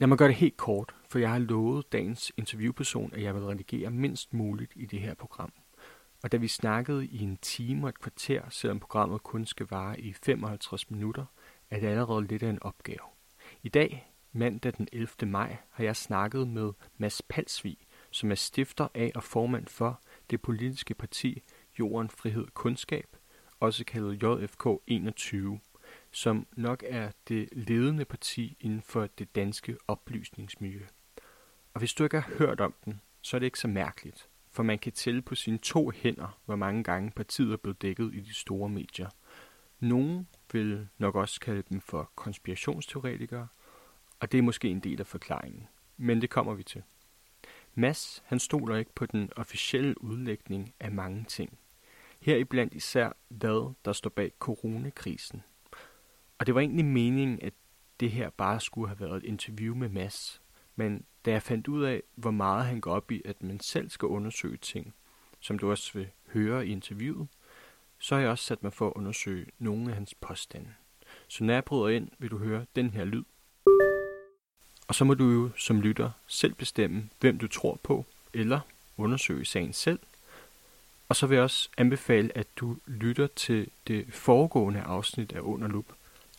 Lad mig gøre det helt kort, for jeg har lovet dagens interviewperson, at jeg vil redigere mindst muligt i det her program. Og da vi snakkede i en time og et kvarter, selvom programmet kun skal vare i 55 minutter, er det allerede lidt af en opgave. I dag, mandag den 11. maj, har jeg snakket med Mads Palsvig, som er stifter af og formand for det politiske parti Jorden, Frihed, Kundskab, også kaldet JFK 21 som nok er det ledende parti inden for det danske oplysningsmiljø. Og hvis du ikke har hørt om den, så er det ikke så mærkeligt, for man kan tælle på sine to hænder, hvor mange gange partiet er blevet dækket i de store medier. Nogle vil nok også kalde dem for konspirationsteoretikere, og det er måske en del af forklaringen. Men det kommer vi til. Mass, han stoler ikke på den officielle udlægning af mange ting. Heriblandt især, hvad der står bag coronakrisen. Og det var egentlig meningen, at det her bare skulle have været et interview med Mass. Men da jeg fandt ud af, hvor meget han går op i, at man selv skal undersøge ting, som du også vil høre i interviewet, så har jeg også sat mig for at undersøge nogle af hans påstande. Så når jeg bryder ind, vil du høre den her lyd. Og så må du jo som lytter selv bestemme, hvem du tror på, eller undersøge sagen selv. Og så vil jeg også anbefale, at du lytter til det foregående afsnit af Underlup,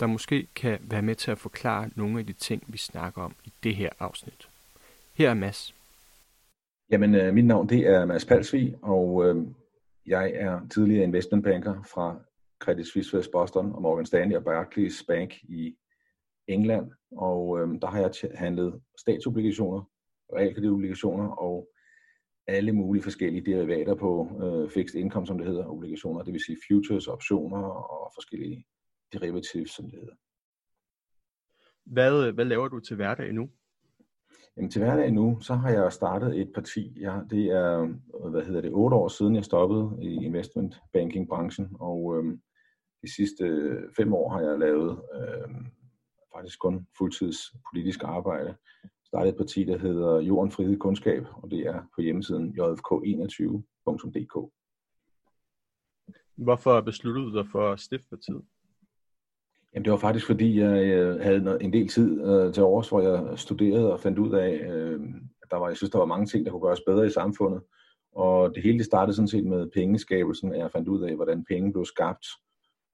der måske kan være med til at forklare nogle af de ting, vi snakker om i det her afsnit. Her er Mads. Jamen, øh, mit navn det er Mads Palsvig, og øh, jeg er tidligere investmentbanker fra Credit Suisse West Boston og Morgan Stanley og Barclays Bank i England. Og øh, der har jeg handlet statsobligationer, realkreditobligationer og alle mulige forskellige derivater på øh, fixed income, som det hedder, obligationer, det vil sige futures, optioner og forskellige derivatives, som det hedder. Hvad, hvad laver du til hverdag nu? Jamen, til hverdag nu, så har jeg startet et parti. Jeg, det er, hvad hedder det, otte år siden, jeg stoppede i investment banking branchen, og øhm, de sidste fem år har jeg lavet øhm, faktisk kun fuldtids politisk arbejde. Startet et parti, der hedder Jorden Frihed Kundskab, og det er på hjemmesiden jfk21.dk. Hvorfor besluttede du dig for at stifte partiet? Jamen det var faktisk fordi, jeg øh, havde en del tid øh, til års, hvor jeg studerede og fandt ud af, øh, at der var, jeg synes, der var mange ting, der kunne gøres bedre i samfundet. Og det hele det startede sådan set med pengeskabelsen, at jeg fandt ud af, hvordan penge blev skabt.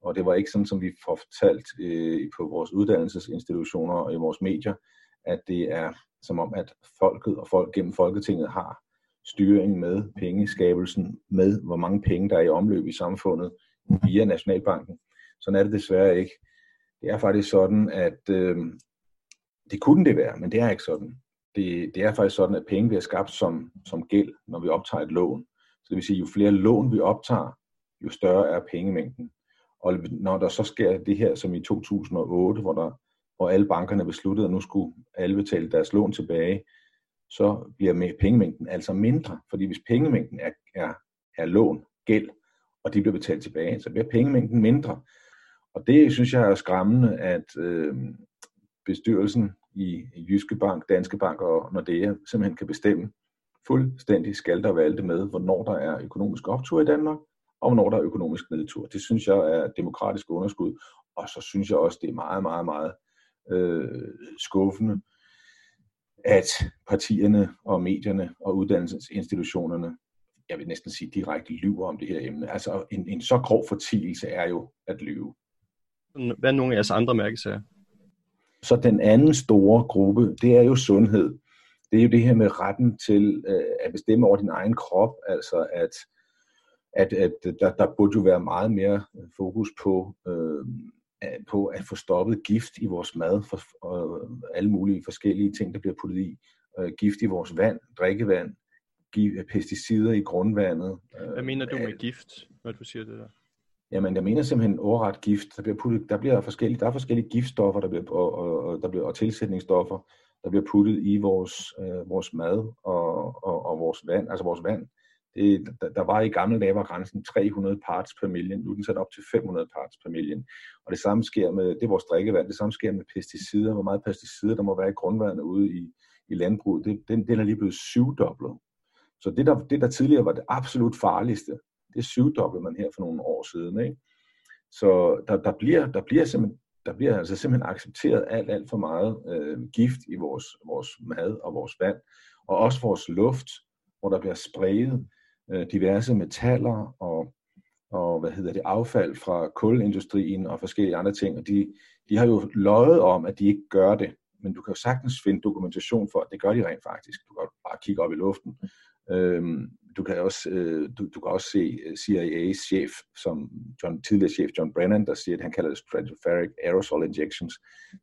Og det var ikke sådan, som vi får fortalt øh, på vores uddannelsesinstitutioner og i vores medier, at det er som om, at folket og folk gennem Folketinget har styring med pengeskabelsen, med hvor mange penge, der er i omløb i samfundet via Nationalbanken. Sådan er det desværre ikke. Det er faktisk sådan, at øh, det kunne det være, men det er ikke sådan. Det, det er faktisk sådan, at penge bliver skabt som, som gæld, når vi optager et lån. Så det vil sige, jo flere lån vi optager, jo større er pengemængden. Og når der så sker det her som i 2008, hvor, der, hvor alle bankerne besluttede, at nu skulle alle betale deres lån tilbage, så bliver med pengemængden altså mindre. Fordi hvis pengemængden er, er, er lån, gæld, og de bliver betalt tilbage, så bliver pengemængden mindre. Og det synes jeg er skræmmende, at øh, bestyrelsen i, Jyske Bank, Danske Bank og Nordea simpelthen kan bestemme fuldstændig skal der valgte med, hvornår der er økonomisk optur i Danmark, og hvornår der er økonomisk nedtur. Det synes jeg er demokratisk underskud, og så synes jeg også, det er meget, meget, meget øh, skuffende, at partierne og medierne og uddannelsesinstitutionerne, jeg vil næsten sige direkte lyver om det her emne. Altså en, en så grov fortielse er jo at lyve. Hvad er nogle af jeres andre mærkesager? Så den anden store gruppe, det er jo sundhed. Det er jo det her med retten til øh, at bestemme over din egen krop, altså at, at, at der, der burde jo være meget mere fokus på, øh, på at få stoppet gift i vores mad, for, og alle mulige forskellige ting, der bliver puttet i. Øh, gift i vores vand, drikkevand, pesticider i grundvandet. Hvad mener du med gift, når du siger det der? Jamen, jeg mener simpelthen overret gift. Der bliver, puttet, der bliver forskellige, der er forskellige giftstoffer der bliver, og, og, og, der bliver, og tilsætningsstoffer, der bliver puttet i vores, øh, vores mad og, og, og vores vand. Altså vores vand. Det, der, der var i gamle dage var grænsen 300 parts per million. Nu er den sat op til 500 parts per million. Og det samme sker med, det er vores drikkevand, det samme sker med pesticider. Hvor meget pesticider der må være i grundvandet ude i, i landbruget, det, den, den er lige blevet syvdoblet. Så det der, det, der tidligere var det absolut farligste, det syvdoblede man her for nogle år siden. Ikke? Så der, der, bliver, der bliver simpelthen der bliver altså simpelthen accepteret alt, alt for meget øh, gift i vores, vores mad og vores vand, og også vores luft, hvor der bliver spredt øh, diverse metaller og, og hvad hedder det, affald fra kulindustrien og forskellige andre ting, og de, de har jo løjet om, at de ikke gør det, men du kan jo sagtens finde dokumentation for, at det gør de rent faktisk. Du kan bare kigge op i luften. Øhm, du kan også, øh, du, du kan også se øh, CIA's chef, som John, tidligere chef John Brennan, der siger, at han kalder det stratospheric aerosol injections.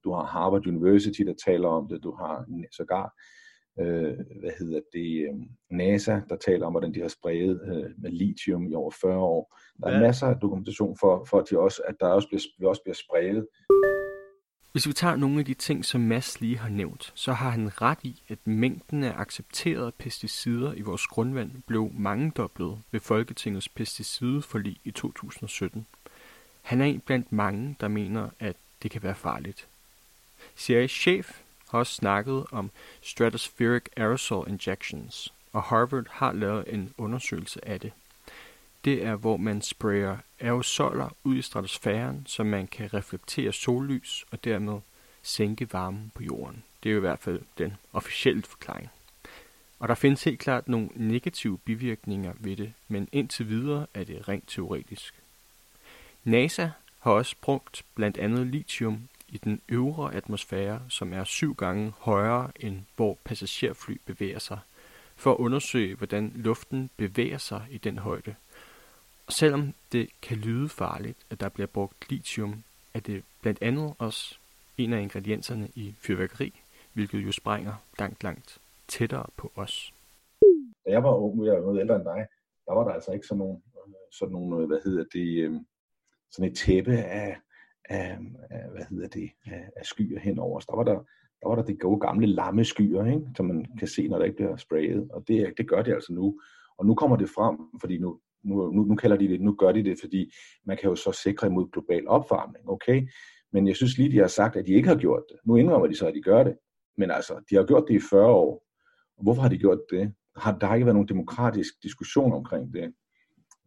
Du har Harvard University, der taler om det. Du har sågar, øh, hvad hedder det, øh, NASA, der taler om, hvordan de har spredt øh, med lithium i over 40 år. Der er ja. masser af dokumentation for, for at, de også, at der også bliver, også bliver spredt hvis vi tager nogle af de ting, som Mads lige har nævnt, så har han ret i, at mængden af accepterede pesticider i vores grundvand blev mangedoblet ved Folketingets pesticideforlig i 2017. Han er en blandt mange, der mener, at det kan være farligt. CIA's chef har også snakket om stratospheric aerosol injections, og Harvard har lavet en undersøgelse af det det er, hvor man sprayer aerosoler ud i stratosfæren, så man kan reflektere sollys og dermed sænke varmen på jorden. Det er jo i hvert fald den officielle forklaring. Og der findes helt klart nogle negative bivirkninger ved det, men indtil videre er det rent teoretisk. NASA har også brugt blandt andet lithium i den øvre atmosfære, som er syv gange højere end hvor passagerfly bevæger sig, for at undersøge, hvordan luften bevæger sig i den højde. Selvom det kan lyde farligt, at der bliver brugt lithium, er det blandt andet også en af ingredienserne i fyrværkeri, hvilket jo sprænger langt, langt tættere på os. Da jeg var ung, jeg var noget ældre end dig, der var der altså ikke sådan nogle, øh, sådan nogle øh, hvad hedder det, øh, sådan et tæppe af, af, af hvad hedder det, af, af skyer henover os. Der var der, der var der det gode gamle lamme skyer, ikke? som man kan se, når der ikke bliver sprayet. Og det, det gør det altså nu. Og nu kommer det frem, fordi nu, nu, nu, nu kalder de det, nu gør de det, fordi man kan jo så sikre imod global opvarmning, okay? Men jeg synes lige, de har sagt, at de ikke har gjort det. Nu indrømmer de så, at de gør det. Men altså, de har gjort det i 40 år. Hvorfor har de gjort det? Har, der har ikke været nogen demokratisk diskussion omkring det.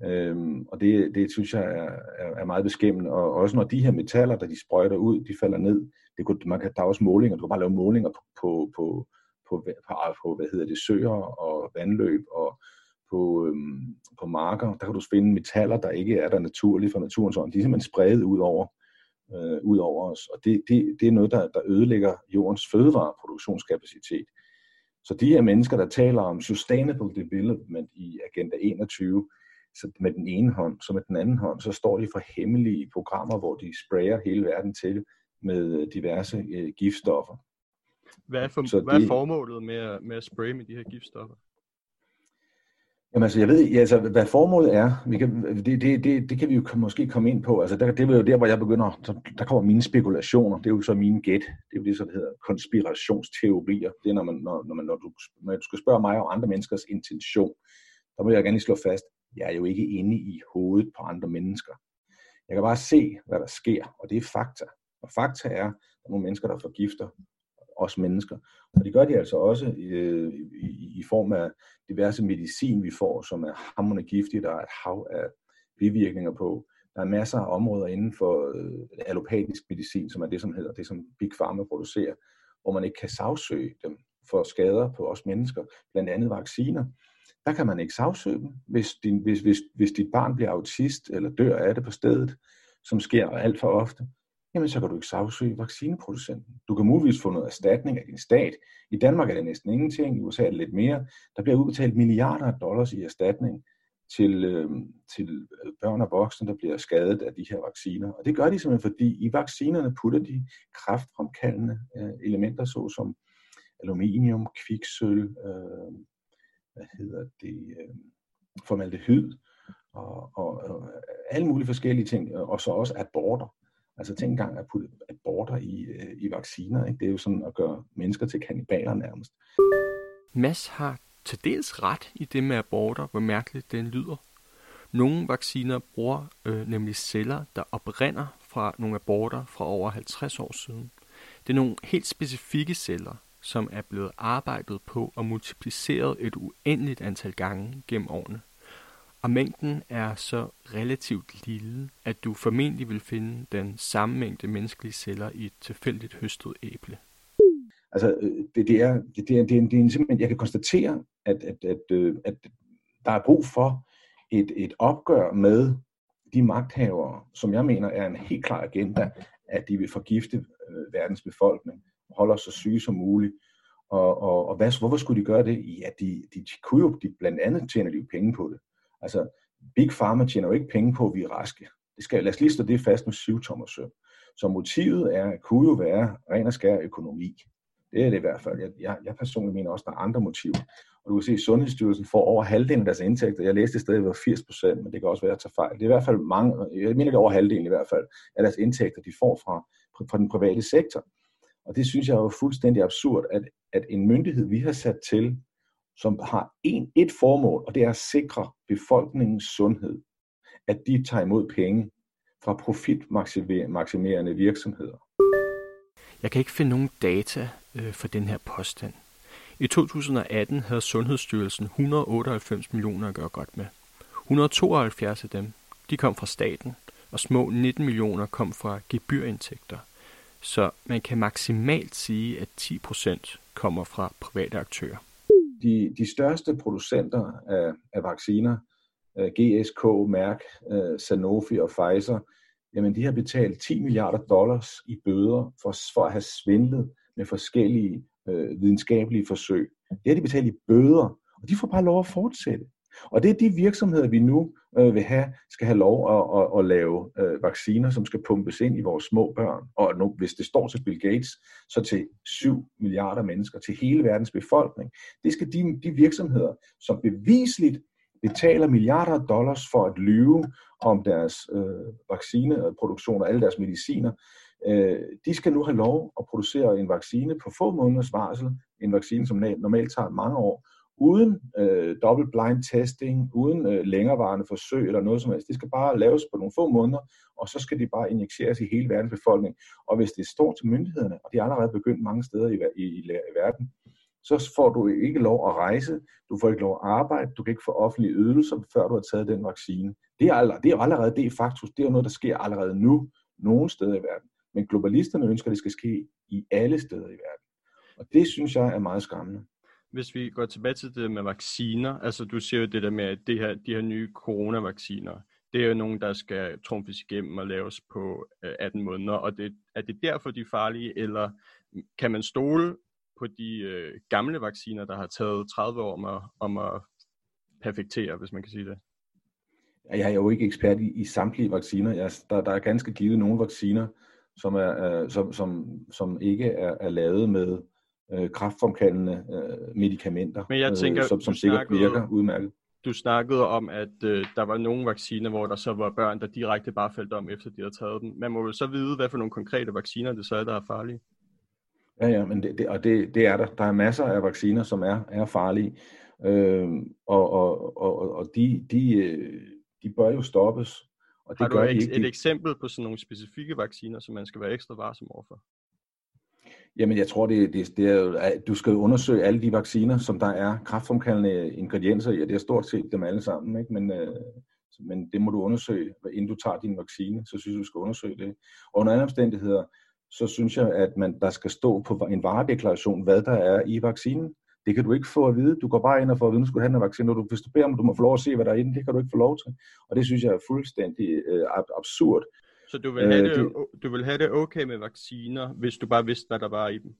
Øhm, og det, det synes jeg er, er, er meget beskæmmende. Og også når de her metaller, der de sprøjter ud, de falder ned. Det kunne, man kan, der er også målinger. Du kan bare lave målinger på, på, på, på, på, på hvad hedder det, søer og vandløb og på, øhm, på marker, der kan du finde metaller, der ikke er der naturligt fra naturens ånd. De er simpelthen spredt ud over, øh, ud over os, og det, det, det er noget, der, der ødelægger jordens fødevareproduktionskapacitet. Så de her mennesker, der taler om sustainable development i Agenda 21, så med den ene hånd, så med den anden hånd, så står de for hemmelige programmer, hvor de sprayer hele verden til med diverse øh, giftstoffer. Hvad er, for, så hvad er formålet med at, med at spraye med de her giftstoffer? Jamen altså, jeg ved altså, hvad formålet er, vi kan, det, det, det, det kan vi jo måske komme ind på. Altså, der, det er jo der, hvor jeg begynder, så, der kommer mine spekulationer, det er jo så mine gæt, det er jo det, så det hedder konspirationsteorier. Det er, når, man, når, når, man, når, du, når du skal spørge mig om andre menneskers intention, der må jeg gerne lige slå fast, jeg er jo ikke inde i hovedet på andre mennesker. Jeg kan bare se, hvad der sker, og det er fakta. Og fakta er, at der er nogle mennesker, der forgifter os mennesker. Og det gør de altså også øh, i, i form af diverse medicin, vi får, som er hammerende giftigt, der er et hav af bivirkninger på. Der er masser af områder inden for øh, allopatisk medicin, som er det, som hedder det, som Big Pharma producerer, hvor man ikke kan sagsøge dem for skader på os mennesker, blandt andet vacciner. Der kan man ikke sagsøge dem, hvis, din, hvis, hvis, hvis dit barn bliver autist eller dør af det på stedet, som sker alt for ofte jamen så kan du ikke sagsøge vaccineproducenten. Du kan muligvis få noget erstatning af din stat. I Danmark er det næsten ingenting, i USA er det lidt mere. Der bliver udbetalt milliarder af dollars i erstatning til, øhm, øh, til børn og voksne, der bliver skadet af de her vacciner. Og det gør de simpelthen, fordi i vaccinerne putter de kraftfremkaldende øh, elementer, såsom aluminium, kviksøl, øh, hvad hedder det, øh, formaldehyd, og, og, og øh, alle mulige forskellige ting, og så også aborter. Altså tænk engang at putte aborter i, øh, i vacciner. Ikke? Det er jo sådan at gøre mennesker til kannibaler nærmest. Mads har til dels ret i det med aborter, hvor mærkeligt den lyder. Nogle vacciner bruger øh, nemlig celler, der oprinder fra nogle aborter fra over 50 år siden. Det er nogle helt specifikke celler, som er blevet arbejdet på og multipliceret et uendeligt antal gange gennem årene. Og mængden er så relativt lille, at du formentlig vil finde den samme mængde menneskelige celler i et tilfældigt høstet æble. Altså, øh, det, det, er, det, det, er, det, er, det er simpelthen, jeg kan konstatere, at, at, at, øh, at der er brug for et, et opgør med de magthavere, som jeg mener er en helt klar agenda, at de vil forgifte øh, verdens befolkning, holde os så syge som muligt. Og, og, og hvad, hvorfor skulle de gøre det? Ja, de, de, de kunne jo, de, blandt andet tjener liv penge på det. Altså, Big Pharma tjener jo ikke penge på, at vi er raske. Det skal, lad os lige stå det fast med syv tommer søm. Så motivet er, kunne jo være ren og skær økonomi. Det er det i hvert fald. Jeg, jeg, jeg personligt mener også, at der er andre motiver. Og du kan se, at Sundhedsstyrelsen får over halvdelen af deres indtægter. Jeg læste et sted, at det var 80 procent, men det kan også være at tage fejl. Det er i hvert fald mange, jeg mener det er over halvdelen i hvert fald, af deres indtægter, de får fra, fra den private sektor. Og det synes jeg er jo fuldstændig absurd, at, at en myndighed, vi har sat til, som har en, et formål, og det er at sikre befolkningens sundhed, at de tager imod penge fra profitmaksimerende virksomheder. Jeg kan ikke finde nogen data øh, for den her påstand. I 2018 havde Sundhedsstyrelsen 198 millioner at gøre godt med. 172 af dem de kom fra staten, og små 19 millioner kom fra gebyrindtægter. Så man kan maksimalt sige, at 10 procent kommer fra private aktører. De, de største producenter af, af vacciner, øh, GSK, Merck, øh, Sanofi og Pfizer, jamen de har betalt 10 milliarder dollars i bøder for, for at have svindlet med forskellige øh, videnskabelige forsøg. Det har de betalt i bøder, og de får bare lov at fortsætte. Og det er de virksomheder, vi nu øh, vil have, skal have lov at, at, at lave øh, vacciner, som skal pumpes ind i vores små børn. Og nu, hvis det står til Bill Gates, så til 7 milliarder mennesker, til hele verdens befolkning. Det skal de, de virksomheder, som bevisligt betaler milliarder af dollars for at lyve om deres øh, vaccineproduktion øh, og alle deres mediciner, øh, de skal nu have lov at producere en vaccine på få måneders varsel, en vaccine, som normalt tager mange år, uden øh, double blind testing, uden øh, længerevarende forsøg eller noget som helst. Det skal bare laves på nogle få måneder, og så skal de bare injiceres i hele verdens befolkning. Og hvis det står til myndighederne, og de er allerede begyndt mange steder i, i, i, i verden, så får du ikke lov at rejse, du får ikke lov at arbejde, du kan ikke få offentlige ydelser, før du har taget den vaccine. Det er, allerede, det er allerede det er faktisk, det er noget, der sker allerede nu, nogen steder i verden. Men globalisterne ønsker, at det skal ske i alle steder i verden. Og det synes jeg er meget skræmmende. Hvis vi går tilbage til det med vacciner, altså du siger jo det der med, at det her, de her nye coronavacciner, det er jo nogen, der skal trumfes igennem og laves på øh, 18 måneder, og det, er det derfor, de er farlige, eller kan man stole på de øh, gamle vacciner, der har taget 30 år om at, om at perfektere, hvis man kan sige det? Jeg er jo ikke ekspert i, i samtlige vacciner. Jeg, der, der er ganske givet nogle vacciner, som, er, øh, som, som, som ikke er, er lavet med øh, kraftfremkaldende øh, medicamenter, Men jeg tænker, øh, som, som sikkert snakkede, virker udmærket. Du snakkede om, at øh, der var nogle vacciner, hvor der så var børn, der direkte bare faldt om, efter de havde taget dem. Man må jo så vide, hvad for nogle konkrete vacciner det så er, der er farlige. Ja, ja, men det, det, og det, det er der. Der er masser af vacciner, som er, er farlige, øh, og, og, og, og de, de, øh, de bør jo stoppes. Og det Har du gør et, de ikke. et eksempel på sådan nogle specifikke vacciner, som man skal være ekstra varsom overfor? Jamen, jeg tror, det, det, det er jo, at du skal undersøge alle de vacciner, som der er kraftfremkaldende ingredienser i, og det er stort set dem alle sammen, ikke? Men, øh, men det må du undersøge, inden du tager din vaccine, så synes jeg, du skal undersøge det. Og under andre omstændigheder, så synes jeg, at man, der skal stå på en varedeklaration, hvad der er i vaccinen. Det kan du ikke få at vide. Du går bare ind og får at vide, at du skal have en vaccine. Du, hvis du beder om, du må få lov at se, hvad der er inde, det kan du ikke få lov til. Og det synes jeg er fuldstændig øh, absurd. Så du vil, have øh, det, du vil have det okay med vacciner, hvis du bare vidste, hvad der var i dem?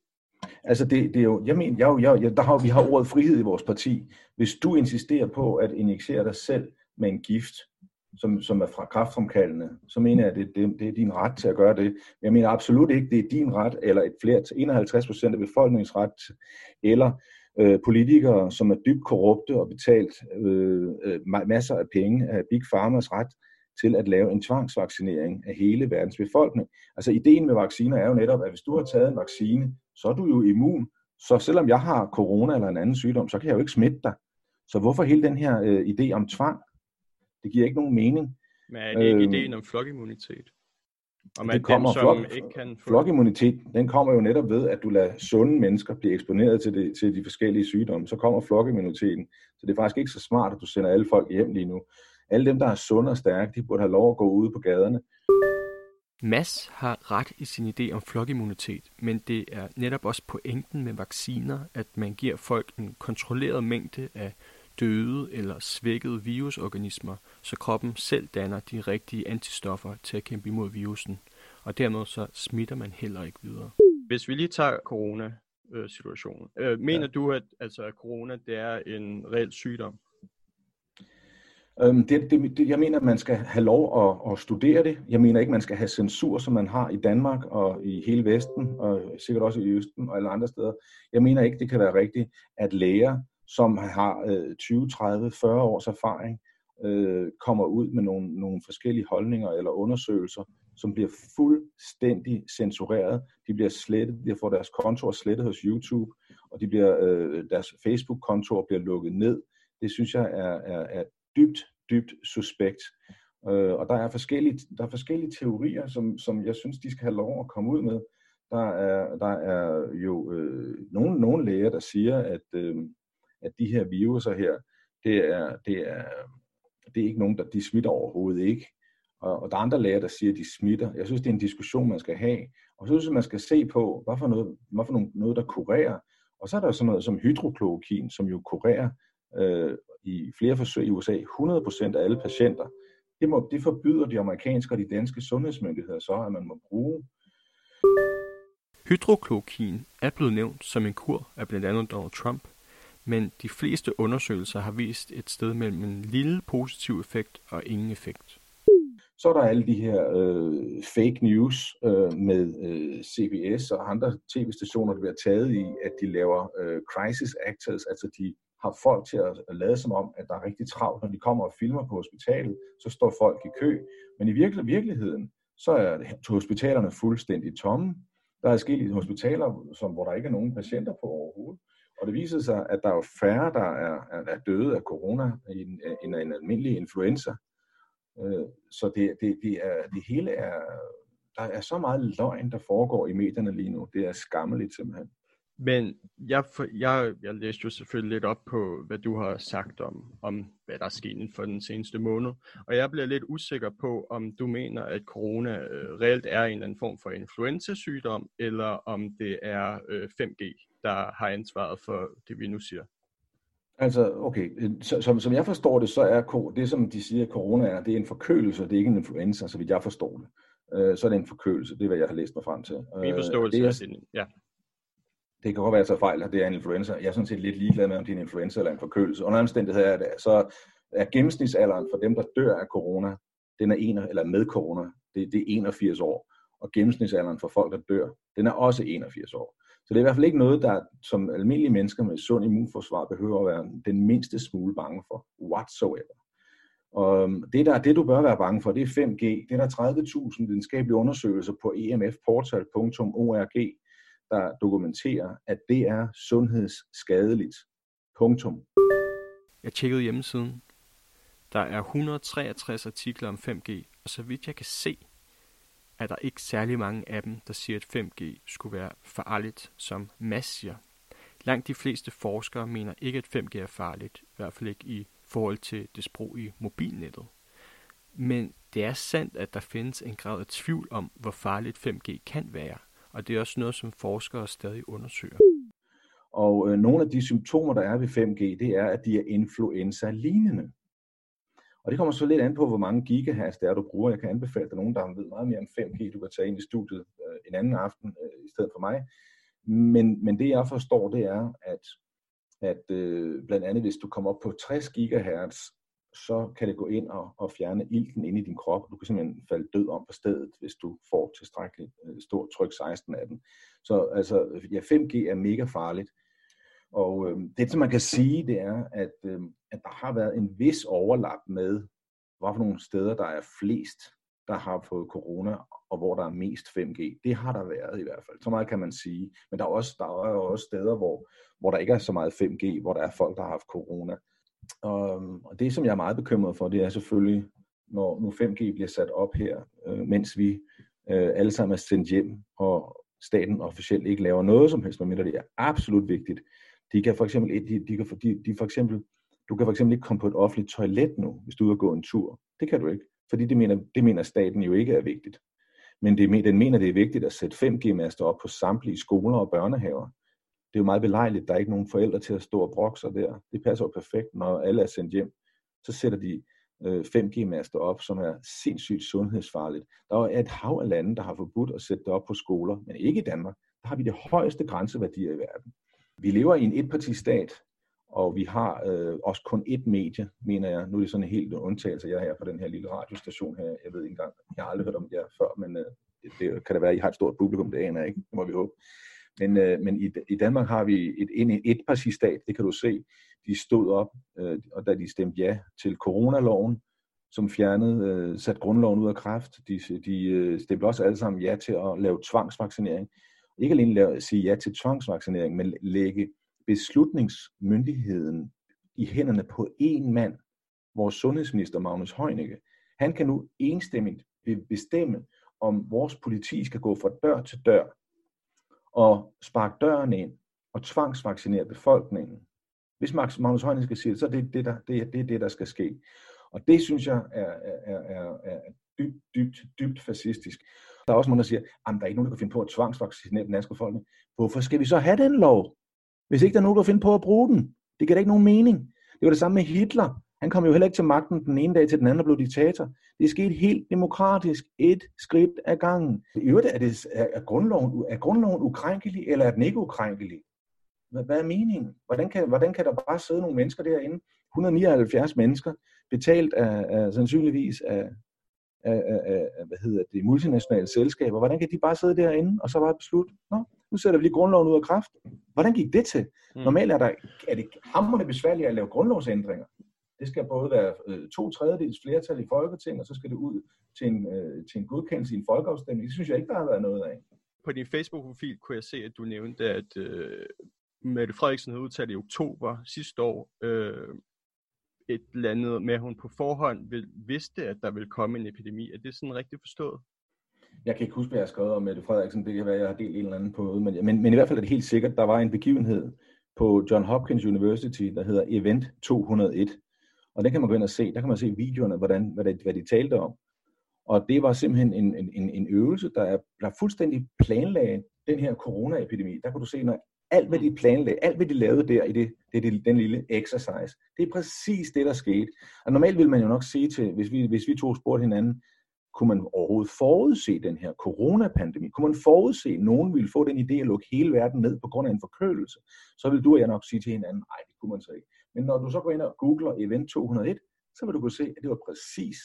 Altså det, det er jo, jeg mener, jeg, jeg, jeg, der har, vi har ordet frihed i vores parti. Hvis du insisterer på at injicere dig selv med en gift, som, som er fra kraftfremkaldende, så mener jeg, at det, det, det er din ret til at gøre det. Jeg mener absolut ikke, det er din ret, eller et flere til 51 procent af befolkningens ret, eller øh, politikere, som er dybt korrupte og betalt øh, øh, masser af penge af Big Pharmas ret til at lave en tvangsvaccinering af hele verdens befolkning. Altså ideen med vacciner er jo netop, at hvis du har taget en vaccine, så er du jo immun. Så selvom jeg har corona eller en anden sygdom, så kan jeg jo ikke smitte dig. Så hvorfor hele den her øh, idé om tvang? Det giver ikke nogen mening. Men er det ikke øh, ideen om flokimmunitet? Og man det kommer, dem, som flok, ikke kan få... Flokimmunitet, den kommer jo netop ved, at du lader sunde mennesker blive eksponeret til, det, til de forskellige sygdomme. Så kommer flokimmuniteten. Så det er faktisk ikke så smart, at du sender alle folk hjem lige nu. Alle dem, der er sunde og stærke, de burde have lov at gå ud på gaderne. Mads har ret i sin idé om flokimmunitet, men det er netop også pointen med vacciner, at man giver folk en kontrolleret mængde af døde eller svækkede virusorganismer, så kroppen selv danner de rigtige antistoffer til at kæmpe imod virusen, og dermed så smitter man heller ikke videre. Hvis vi lige tager corona-situationen, øh, mener ja. du, at, altså, at corona det er en reel sygdom? Øhm, det, det, det, jeg mener, at man skal have lov at, at studere det. Jeg mener ikke, man skal have censur, som man har i Danmark og i hele Vesten, og sikkert også i Østen og alle andre steder. Jeg mener ikke, det kan være rigtigt, at læger, som har øh, 20, 30, 40 års erfaring, øh, kommer ud med nogle, nogle forskellige holdninger eller undersøgelser, som bliver fuldstændig censureret. De bliver slettet, de får deres kontor slettet hos YouTube, og de bliver, øh, deres Facebook-kontor bliver lukket ned. Det synes jeg er, er, er dybt, dybt suspekt. Øh, og der er, forskellige, der er forskellige teorier, som, som jeg synes, de skal have lov at komme ud med. Der er, der er jo øh, nogle, nogle læger, der siger, at, øh, at de her viruser her, det er, det er, det er ikke nogen, der de smitter overhovedet ikke. Og, og der er andre læger, der siger, at de smitter. Jeg synes, det er en diskussion, man skal have. Og så synes jeg, man skal se på, hvad for noget, hvad for noget, noget der kurerer. Og så er der sådan noget som hydroklorokin, som jo kurerer øh, i flere forsøg i USA 100% af alle patienter. Det, må, det forbyder de amerikanske og de danske sundhedsmyndigheder så, at man må bruge. Hydroklorokin er blevet nævnt som en kur af blandt andet Donald Trump, men de fleste undersøgelser har vist et sted mellem en lille positiv effekt og ingen effekt. Så er der alle de her øh, fake news øh, med øh, CBS og andre tv-stationer, der bliver taget i, at de laver øh, crisis actors, altså de har folk til at lade som om, at der er rigtig travlt, når de kommer og filmer på hospitalet, så står folk i kø. Men i virkel- virkeligheden, så er hospitalerne fuldstændig tomme. Der er forskellige hospitaler, som, hvor der ikke er nogen patienter på overhovedet. Og det viser sig, at der er færre, der er, er døde af corona end en, en almindelig influenza. Øh, så det, det, det, er, det hele er, der er så meget løgn, der foregår i medierne lige nu. Det er skammeligt simpelthen. Men jeg, jeg, jeg læste jo selvfølgelig lidt op på, hvad du har sagt om, om, hvad der er sket inden for den seneste måned. Og jeg bliver lidt usikker på, om du mener, at corona øh, reelt er en eller anden form for influenza-sygdom, eller om det er øh, 5G, der har ansvaret for det, vi nu siger. Altså, okay, så, som, som jeg forstår det, så er det, som de siger, at corona er, det er en forkølelse, det er ikke en influenza, så vidt jeg forstår det. Øh, så er det en forkølelse, det er, hvad jeg har læst mig frem til. Min forståelse øh, det er, er ja det kan godt være, at jeg tager fejl, at det er en influenza. Jeg er sådan set lidt ligeglad med, om det er en influenza eller en forkølelse. Under omstændigheder er det, så er gennemsnitsalderen for dem, der dør af corona, den er en, eller med corona, det, det er 81 år. Og gennemsnitsalderen for folk, der dør, den er også 81 år. Så det er i hvert fald ikke noget, der som almindelige mennesker med sund immunforsvar behøver at være den mindste smule bange for, whatsoever. Og øhm, det, der, det du bør være bange for, det er 5G. Det er der 30.000 videnskabelige undersøgelser på emfportal.org, der dokumenterer, at det er sundhedsskadeligt. Punktum. Jeg tjekkede hjemmesiden. Der er 163 artikler om 5G, og så vidt jeg kan se, er der ikke særlig mange af dem, der siger, at 5G skulle være farligt, som Mads siger. Langt de fleste forskere mener ikke, at 5G er farligt, i hvert fald ikke i forhold til det sprog i mobilnettet. Men det er sandt, at der findes en grad af tvivl om, hvor farligt 5G kan være og det er også noget, som forskere stadig undersøger. Og øh, nogle af de symptomer, der er ved 5G, det er, at de er influenza-lignende. Og det kommer så lidt an på, hvor mange gigahertz det er, du bruger. Jeg kan anbefale dig nogen, der ved meget mere om 5G, du kan tage ind i studiet øh, en anden aften øh, i stedet for mig. Men, men det jeg forstår, det er, at, at øh, blandt andet hvis du kommer op på 60 gigahertz, så kan det gå ind og, og fjerne ilten inde i din krop. Du kan simpelthen falde død om på stedet, hvis du får tilstrækkeligt øh, stort tryk 16 af den. Så altså, ja, 5G er mega farligt. Og øh, det, som man kan sige, det er, at, øh, at der har været en vis overlap med, hvorfor for nogle steder, der er flest, der har fået corona, og hvor der er mest 5G. Det har der været i hvert fald. Så meget kan man sige. Men der er også, der er også steder, hvor, hvor der ikke er så meget 5G, hvor der er folk, der har haft corona. Og, og det, som jeg er meget bekymret for, det er selvfølgelig, når nu 5G bliver sat op her, øh, mens vi øh, alle sammen er sendt hjem, og staten officielt ikke laver noget som helst, medmindre det er absolut vigtigt. De kan for eksempel, de, de kan, de, de for eksempel, du kan for eksempel ikke komme på et offentligt toilet nu, hvis du er ude og gå en tur. Det kan du ikke, fordi det mener, det mener staten jo ikke er vigtigt. Men det, den mener, det er vigtigt at sætte 5G-master op på samtlige skoler og børnehaver. Det er jo meget belejligt, der er ikke nogen forældre til at stå og brokke sig der. Det passer jo perfekt, når alle er sendt hjem. Så sætter de øh, 5G-master op, som er sindssygt sundhedsfarligt. Der er et hav af lande, der har forbudt at sætte det op på skoler, men ikke i Danmark. Der har vi det højeste grænseværdier i verden. Vi lever i en etpartistat, og vi har øh, også kun ét medie, mener jeg. Nu er det sådan en helt undtagelse, jeg er her på den her lille radiostation her. Jeg ved ikke engang, jeg har aldrig hørt om jer før, men øh, det, det, kan det være, at I har et stort publikum, det aner jeg ikke, det må vi håbe. Men, øh, men i, i Danmark har vi et, en etpartistat, det kan du se. De stod op, øh, og da de stemte ja til coronaloven, som fjernede, øh, sat grundloven ud af kraft. De, de øh, stemte også alle sammen ja til at lave tvangsvaccinering. Ikke alene lave, sige ja til tvangsvaccinering, men lægge beslutningsmyndigheden i hænderne på én mand, vores sundhedsminister Magnus Heunicke. Han kan nu enstemmigt bestemme, om vores politi skal gå fra dør til dør og sparke døren ind og tvangsvaccinere befolkningen. Hvis Magnus Heunicke skal sige det, så er det det, der, det, er, det, er det, der skal ske. Og det synes jeg er, er, er, er dybt, dybt, dybt fascistisk. Der er også nogen, der siger, at der er ikke nogen, der kan finde på at tvangsvaccinere den danske befolkning. Hvorfor skal vi så have den lov? Hvis ikke der er nogen, der finder på at bruge den. Det giver da ikke nogen mening. Det var det samme med Hitler. Han kom jo heller ikke til magten den ene dag til den anden og blev diktator. Det er sket helt demokratisk, et skridt ad gangen. I øvrigt er, det, er, grundloven, er grundloven ukrænkelig, eller er den ikke ukrænkelig? Hvad, hvad er meningen? Hvordan kan, hvordan kan der bare sidde nogle mennesker derinde, 179 mennesker, betalt af, af sandsynligvis af, af, af, af hvad hedder det, multinationale selskaber, hvordan kan de bare sidde derinde og så bare beslutte, Nå, nu sætter vi lige grundloven ud af kraft. Hvordan gik det til? Mm. Normalt er, der, er det hammerende besværligt at lave grundlovsændringer. Det skal både være øh, to tredjedels flertal i Folketinget, og så skal det ud til en, øh, til en godkendelse i en folkeafstemning. Det synes jeg ikke, der har været noget af. På din Facebook-profil kunne jeg se, at du nævnte, at øh, Mette Frederiksen havde udtalt i oktober sidste år, øh, et eller andet med, at hun på forhånd vil, vidste, at der ville komme en epidemi. Er det sådan rigtigt forstået? Jeg kan ikke huske, hvad jeg har skrevet om Mette Frederiksen. Det kan være, jeg har delt en eller anden på men, men, men i hvert fald er det helt sikkert, der var en begivenhed på John Hopkins University, der hedder Event 201. Og der kan man gå ind og se. Der kan man se videoerne, hvordan, hvad, det, hvad de talte om. Og det var simpelthen en, en, en øvelse, der er, der fuldstændig planlagt den her coronaepidemi. Der kan du se, når alt hvad de planlagde, alt hvad de lavede der i det, det, det, den lille exercise, det er præcis det, der skete. Og normalt vil man jo nok sige til, hvis vi, hvis vi to spurgte hinanden, kunne man overhovedet forudse den her coronapandemi? Kunne man forudse, at nogen ville få den idé at lukke hele verden ned på grund af en forkølelse? Så vil du og jeg nok sige til hinanden, nej, det kunne man så ikke. Men når du så går ind og googler Event 201, så vil du kunne se, at det var præcis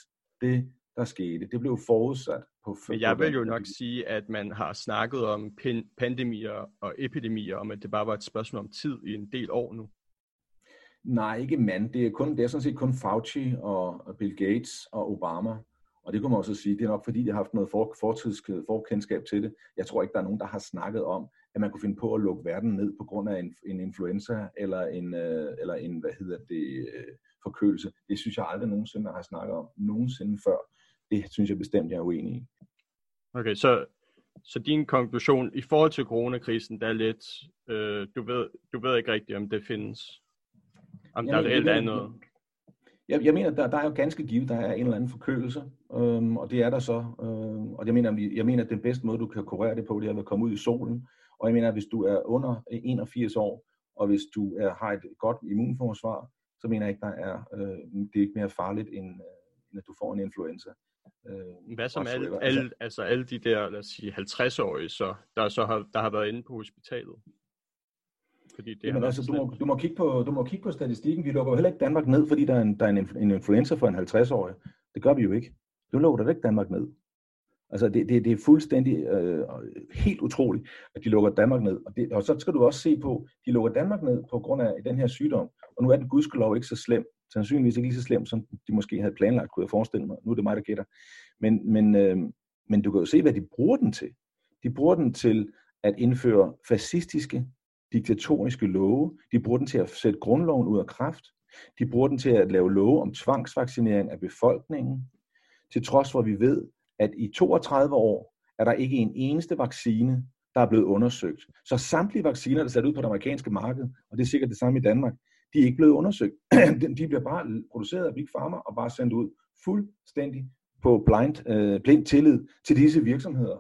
det, der skete. Det blev forudsat på... Men jeg vil jo nok sige, at man har snakket om pandemier og epidemier, om at det bare var et spørgsmål om tid i en del år nu. Nej, ikke mand. Det er, kun, det er sådan set kun Fauci og Bill Gates og Obama. Og det kunne man også sige, det er nok fordi, de har haft noget for, fortidsk forkendskab til det. Jeg tror ikke, der er nogen, der har snakket om, at man kunne finde på at lukke verden ned på grund af en, en influenza eller en, øh, eller en hvad hedder det, øh, forkølelse. Det synes jeg aldrig nogensinde har snakket om. Nogensinde før det synes jeg bestemt, jeg er uenig i. Okay, så, så din konklusion i forhold til coronakrisen, der er lidt, øh, du, ved, du ved ikke rigtigt, om det findes, om jeg der reelt er noget. Jeg, jeg mener, der, der er jo ganske givet, der er en eller anden forkølelse, øhm, og det er der så. Øhm, og jeg mener, jeg mener, at den bedste måde, du kan kurere det på, det er at komme ud i solen. Og jeg mener, at hvis du er under 81 år, og hvis du er, har et godt immunforsvar, så mener jeg ikke, der er, øh, det er ikke mere farligt, end, øh, end at du får en influenza. Øh, Hvad som alle, alle, altså alle de der, lad os sige, 50-årige, så, der, så har, der har været inde på hospitalet? Fordi det Jamen, altså, du, må, du, må kigge på, du må kigge på statistikken. Vi lukker jo heller ikke Danmark ned, fordi der er en, der er en, en influenza for en 50-årig. Det gør vi jo ikke. Du lukker da ikke Danmark ned. Altså, det, det, det er fuldstændig øh, helt utroligt, at de lukker Danmark ned. Og, det, og så skal du også se på, de lukker Danmark ned på grund af den her sygdom. Og nu er den gudskelov ikke så slem sandsynligvis ikke lige så slemt, som de måske havde planlagt, kunne jeg forestille mig. Nu er det mig, der gætter. Men, men, øh, men du kan jo se, hvad de bruger den til. De bruger den til at indføre fascistiske, diktatoriske love. De bruger den til at sætte grundloven ud af kraft. De bruger den til at lave love om tvangsvaccinering af befolkningen. Til trods for, at vi ved, at i 32 år er der ikke en eneste vaccine, der er blevet undersøgt. Så samtlige vacciner, der er sat ud på det amerikanske marked, og det er sikkert det samme i Danmark, de er ikke blevet undersøgt. de bliver bare produceret af Big Pharma og bare sendt ud fuldstændig på blind, øh, blind tillid til disse virksomheder.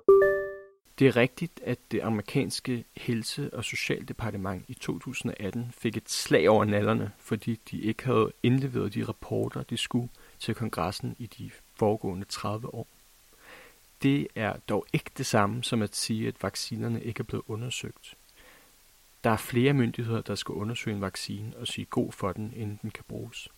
Det er rigtigt, at det amerikanske helse- og socialdepartement i 2018 fik et slag over nallerne, fordi de ikke havde indleveret de rapporter, de skulle til kongressen i de foregående 30 år. Det er dog ikke det samme som at sige, at vaccinerne ikke er blevet undersøgt. Der er flere myndigheder, der skal undersøge en vaccine og sige god for den, inden den kan bruges.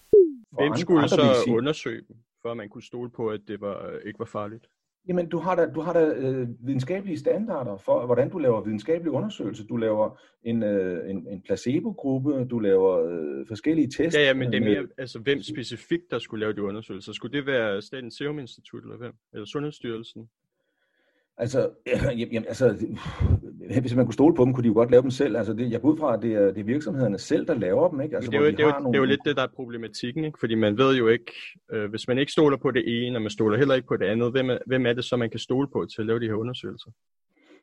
Hvem skulle så undersøge dem, for at man kunne stole på, at det var, ikke var farligt? Jamen, du har da, du har da øh, videnskabelige standarder for, hvordan du laver videnskabelige undersøgelser. Du laver en, øh, en, en placebo-gruppe, du laver øh, forskellige tests. Ja, ja, men det er mere, altså, hvem specifikt, der skulle lave de undersøgelser? Skulle det være Statens Serum Institut, eller hvem? Eller Sundhedsstyrelsen? Altså, jamen, altså, hvis man kunne stole på dem, kunne de jo godt lave dem selv. Altså, det, jeg går ud fra, at det er, det er virksomhederne selv, der laver dem. Ikke? Altså, det, er jo, de det, er jo, nogle... det er jo lidt det, der er problematikken. Ikke? Fordi man ved jo ikke, øh, hvis man ikke stoler på det ene, og man stoler heller ikke på det andet, hvem er, hvem er det så, man kan stole på til at lave de her undersøgelser?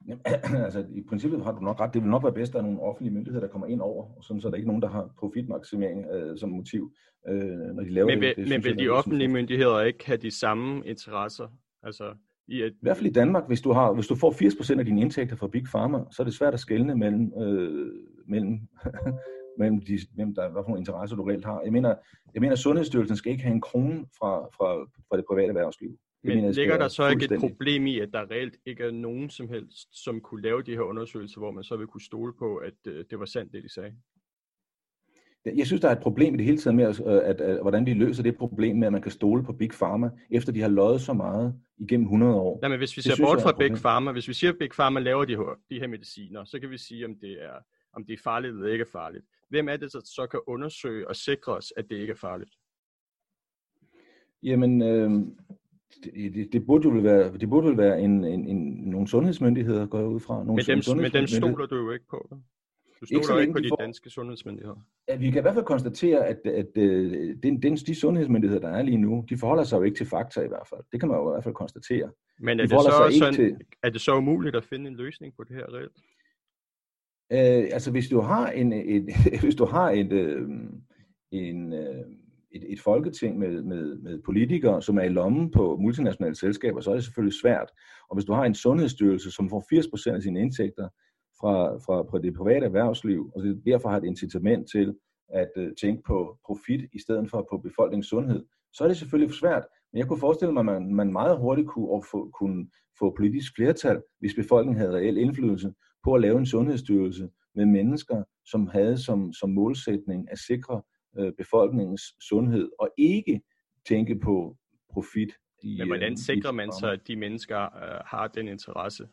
Jamen, altså, i princippet har du nok ret. Det vil nok være bedst, at der er nogle offentlige myndigheder, der kommer ind over, sådan så der er ikke nogen, der har profitmaksimering øh, som motiv, øh, når de laver men, det. det men vil de offentlige myndigheder ikke have de samme interesser? Altså, i, at... I hvert fald i Danmark, hvis du, har, hvis du får 80% af dine indtægter fra Big Pharma, så er det svært at skelne mellem, øh, mellem, mellem, de, mellem der, hvad for nogle interesser du reelt har. Jeg mener, jeg mener, Sundhedsstyrelsen skal ikke have en krone fra, fra, fra det private erhvervsliv. Men mener, ligger der så ikke et problem i, at der reelt ikke er nogen som helst, som kunne lave de her undersøgelser, hvor man så vil kunne stole på, at øh, det var sandt, det de sagde? Jeg synes, der er et problem i det hele taget med, at, at, at, hvordan vi løser det problem med, at man kan stole på Big Pharma, efter de har løjet så meget igennem 100 år. Nej, men hvis vi ser bort fra Big Pharma, hvis vi siger, at Big Pharma laver de her, de her mediciner, så kan vi sige, om det er, om det er farligt eller ikke er farligt. Hvem er det, der så kan undersøge og sikre os, at det ikke er farligt? Jamen, øh, det, det, det, burde jo være, det burde vel være en, en, en, nogle sundhedsmyndigheder, går jeg ud fra. Nogle men, dem, men dem stoler du jo ikke på. Du stoler ikke, ikke på de får... danske sundhedsmyndigheder? Ja, vi kan i hvert fald konstatere, at, at, at øh, den, den, de sundhedsmyndigheder, der er lige nu, de forholder sig jo ikke til fakta i hvert fald. Det kan man jo i hvert fald konstatere. Men er, de det, så sådan, til... er det så umuligt at finde en løsning på det her reelt? Øh, altså hvis du har en, et, hvis du har et, øh, en, øh, et, et folketing med, med, med politikere, som er i lommen på multinationale selskaber, så er det selvfølgelig svært. Og hvis du har en sundhedsstyrelse, som får 80% af sine indtægter fra, fra, fra det private erhvervsliv, og det derfor har et incitament til at uh, tænke på profit i stedet for på befolkningens sundhed, så er det selvfølgelig svært. Men jeg kunne forestille mig, at man, man meget hurtigt kunne få, kunne få politisk flertal, hvis befolkningen havde reel indflydelse på at lave en sundhedsstyrelse med mennesker, som havde som, som målsætning at sikre uh, befolkningens sundhed, og ikke tænke på profit. I, Men hvordan sikrer man så, at de mennesker uh, har den interesse?